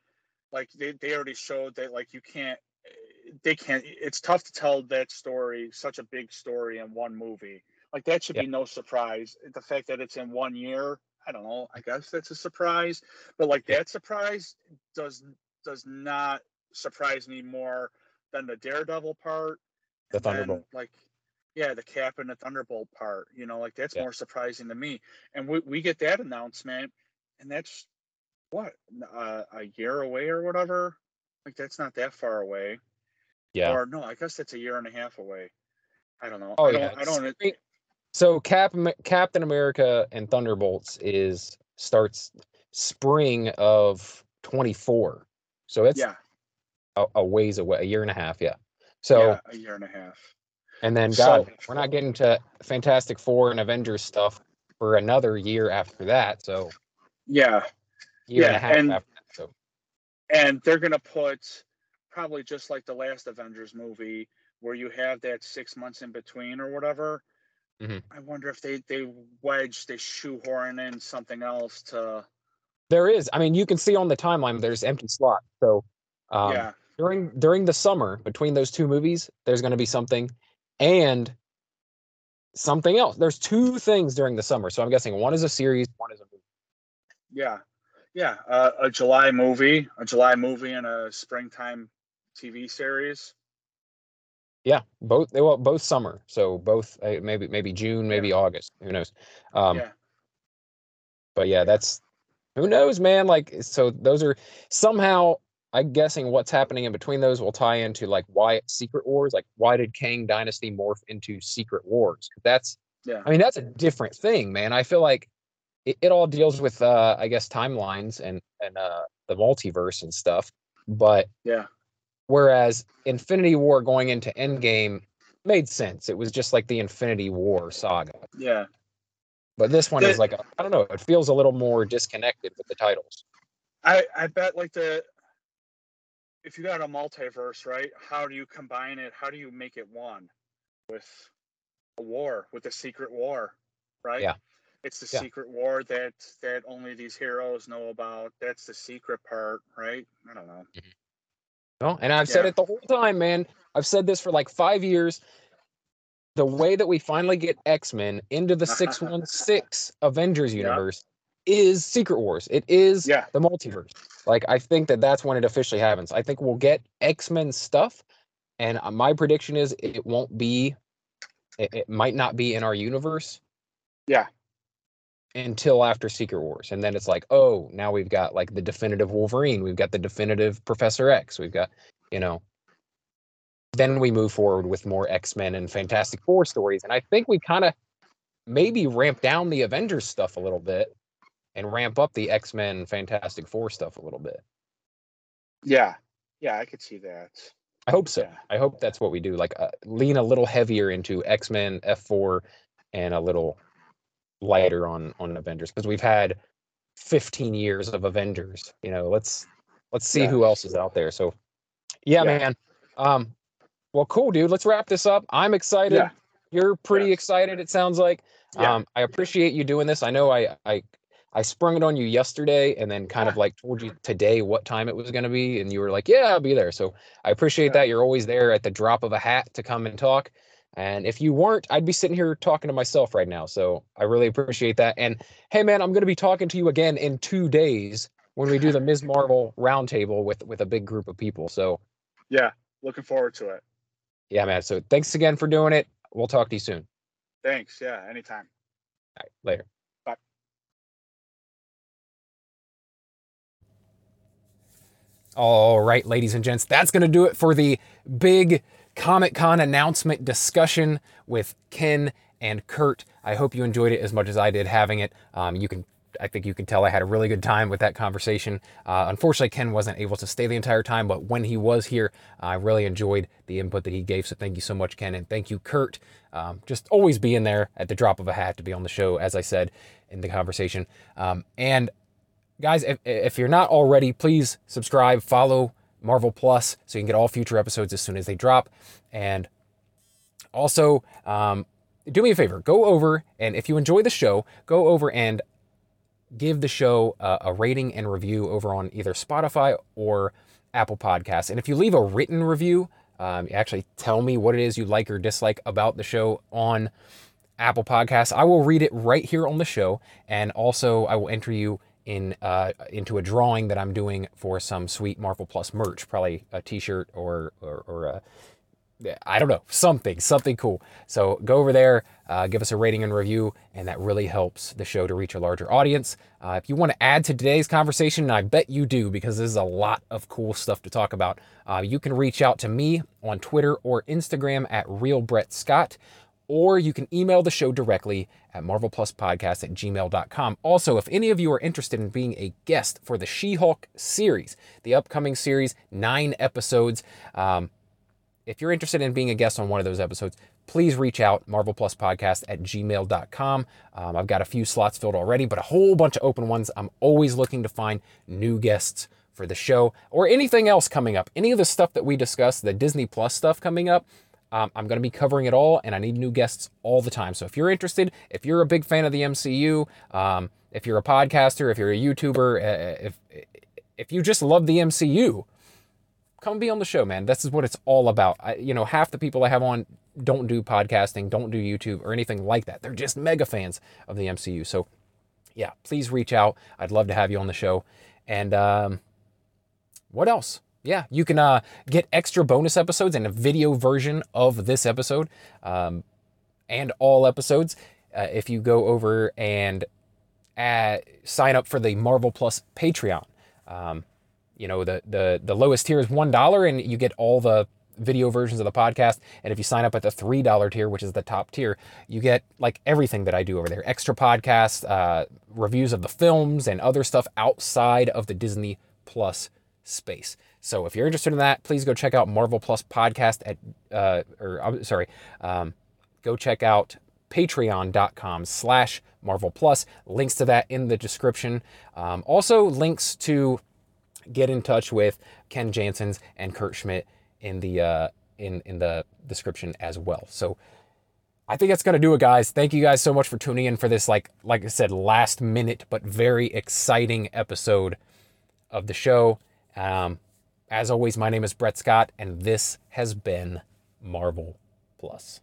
Speaker 3: like they, they already showed that like you can't eh, they can't it's tough to tell that story such a big story in one movie like that should
Speaker 1: Yeah.
Speaker 3: be no surprise the fact that it's in one year i don't know i guess that's a surprise but like that surprise does does not surprise me more than the daredevil part
Speaker 1: The Thunderbolt.
Speaker 3: like yeah the cap and the thunderbolt part you know like that's
Speaker 1: Yeah.
Speaker 3: more surprising to me and we, we get that announcement and that's what uh, a year away or whatever like that's not that far away
Speaker 1: Yeah.
Speaker 3: or no i guess that's a year and a half away i don't know
Speaker 1: Oh
Speaker 3: i don't i don't
Speaker 1: So Cap Captain America and Thunderbolts is starts spring of 24. So it's
Speaker 3: yeah
Speaker 1: a, a ways away, a year and a half, yeah. So
Speaker 3: yeah a year and a half
Speaker 1: and then
Speaker 3: So-
Speaker 1: God, we're not getting to Fantastic Four and Avengers stuff for another year after that. So
Speaker 3: yeah
Speaker 1: year and
Speaker 3: Yeah,
Speaker 1: a half
Speaker 3: and-
Speaker 1: after that. So
Speaker 3: and they're gonna put probably just like the last avengers movie where you have that six months in between or whatever
Speaker 1: Mhm.
Speaker 3: i wonder if they they wedge they shoehorn in something else to
Speaker 1: there is, I mean, you can see on the timeline there's empty slots. So um,
Speaker 3: yeah
Speaker 1: during during the summer between those two movies, there's going to be something, and something else. There's two things during the summer. So I'm guessing one is a series, one is a movie.
Speaker 3: Yeah, yeah. Uh, a July movie, a July movie, and a springtime TV series.
Speaker 1: Yeah, both they well both summer. So both uh, maybe maybe June, maybe August. Who knows? Um,
Speaker 3: yeah,
Speaker 1: But yeah, that's who knows, man. Like, so those are somehow. I'm guessing what's happening in between those will tie into like why Secret Wars. Like, why did Kang Dynasty morph into Secret Wars? That's,
Speaker 3: yeah,
Speaker 1: I mean, that's a different thing, man. I feel like it, it all deals with, uh, I guess, timelines and and uh, the multiverse and stuff. But
Speaker 3: yeah,
Speaker 1: whereas Infinity War going into Endgame made sense. It was just like the Infinity War saga.
Speaker 3: yeah.
Speaker 1: But this one is like I don't know. It feels a little more disconnected with the titles.
Speaker 3: I I bet like the if you got a multiverse, right? How do you combine it? How do you make it one with a war, with a secret war, right?
Speaker 1: Yeah.
Speaker 3: It's the
Speaker 1: Yeah.
Speaker 3: secret war that that only these heroes know about. That's the secret part, right? I don't know. Mm-hmm.
Speaker 1: No, and I've said it the whole time, man. I've said this for like five years. the way that we finally get X Men into the 616 Avengers universe yeah. Is Secret Wars. It is
Speaker 3: yeah.
Speaker 1: the multiverse. Like, I think that that's when it officially happens. I think we'll get X Men stuff. And uh, my prediction is it won't be, it, it might not be in our universe.
Speaker 3: Yeah.
Speaker 1: Until after Secret Wars. And then it's like, oh, now we've got like the definitive Wolverine. We've got the definitive Professor X. We've got, you know, then we move forward with more X-Men and Fantastic Four stories. And I think we kind of maybe ramp down the Avengers stuff a little bit and ramp up the X-Men Fantastic Four stuff a little bit.
Speaker 3: Yeah. Yeah, I could see that.
Speaker 1: I hope so. Yeah. I hope that's what we do. Like uh, lean a little heavier into X-Men, F4 and a little lighter on on Avengers because we've had 15 years of Avengers. You know, let's let's see yeah. who else is out there. So yeah, yeah. man. Um well, cool, dude. Let's wrap this up. I'm excited. You're pretty excited. It sounds like. Um, I appreciate you doing this. I know I I I sprung it on you yesterday, and then kind of ah. like told you today what time it was going to be, and you were like, "Yeah, I'll be there." So I appreciate that. You're always there at the drop of a hat to come and talk. And if you weren't, I'd be sitting here talking to myself right now. So I really appreciate that. And hey, man, I'm going to be talking to you again in two days when we do the Ms. Marvel roundtable with with a big group of people. So
Speaker 3: yeah, looking forward to it.
Speaker 1: Yeah, man. So thanks again for doing it. We'll talk to you soon.
Speaker 3: Thanks. Yeah, anytime.
Speaker 1: All right, later. All right, ladies and gents, that's going to do it for the big Comic Con announcement discussion with Ken and Kurt. I hope you enjoyed it as much as I did having it. Um, you can I think you can tell I had a really good time with that conversation. Uh, unfortunately, Ken wasn't able to stay the entire time, but when he was here, I really enjoyed the input that he gave. So thank you so much, Ken, and thank you, Kurt. Um, just always being there at the drop of a hat to be on the show, as I said in the conversation. Um, and guys, if, if you're not already, please subscribe, follow Marvel Plus so you can get all future episodes as soon as they drop. And also, um, do me a favor, go over and if you enjoy the show, go over and give the show a, a rating and review over on either Spotify or Apple Podcasts. And if you leave a written review, um, actually tell me what it is you like or dislike about the show on Apple Podcasts. I will read it right here on the show, and also I will enter you in uh, into a drawing that I'm doing for some sweet Marvel Plus merch, probably a T-shirt or or, or a I don't know, something, something cool. So go over there, uh, give us a rating and review, and that really helps the show to reach a larger audience. Uh, if you want to add to today's conversation, and I bet you do because this is a lot of cool stuff to talk about, uh, you can reach out to me on Twitter or Instagram at Real Brett Scott, or you can email the show directly at marvelpluspodcast at gmail.com. Also, if any of you are interested in being a guest for the She Hulk series, the upcoming series, nine episodes, um, if you're interested in being a guest on one of those episodes, please reach out, marvelpluspodcast at gmail.com. Um, I've got a few slots filled already, but a whole bunch of open ones. I'm always looking to find new guests for the show or anything else coming up. Any of the stuff that we discussed, the Disney Plus stuff coming up, um, I'm going to be covering it all, and I need new guests all the time. So if you're interested, if you're a big fan of the MCU, um, if you're a podcaster, if you're a YouTuber, uh, if if you just love the MCU, come be on the show, man. This is what it's all about. I, you know, half the people I have on don't do podcasting, don't do YouTube or anything like that. They're just mega fans of the MCU. So, yeah, please reach out. I'd love to have you on the show. And um, what else? Yeah, you can uh, get extra bonus episodes and a video version of this episode um, and all episodes uh, if you go over and uh, sign up for the Marvel Plus Patreon. Um, you know the the the lowest tier is one dollar and you get all the video versions of the podcast. And if you sign up at the three dollar tier which is the top tier you get like everything that i do over there. Extra podcasts uh, reviews of the films and other stuff outside of the disney plus space so if you're interested in that please go check out marvel plus podcast at uh, or i'm sorry um, go check out patreon.com slash marvel plus links to that in the description um, also links to get in touch with Ken Janssens and Kurt Schmidt in the uh, in in the description as well. So I think that's gonna do it, guys. Thank you guys so much for tuning in for this like like I said, last minute but very exciting episode of the show. Um, as always, my name is Brett Scott, and this has been Marvel Plus.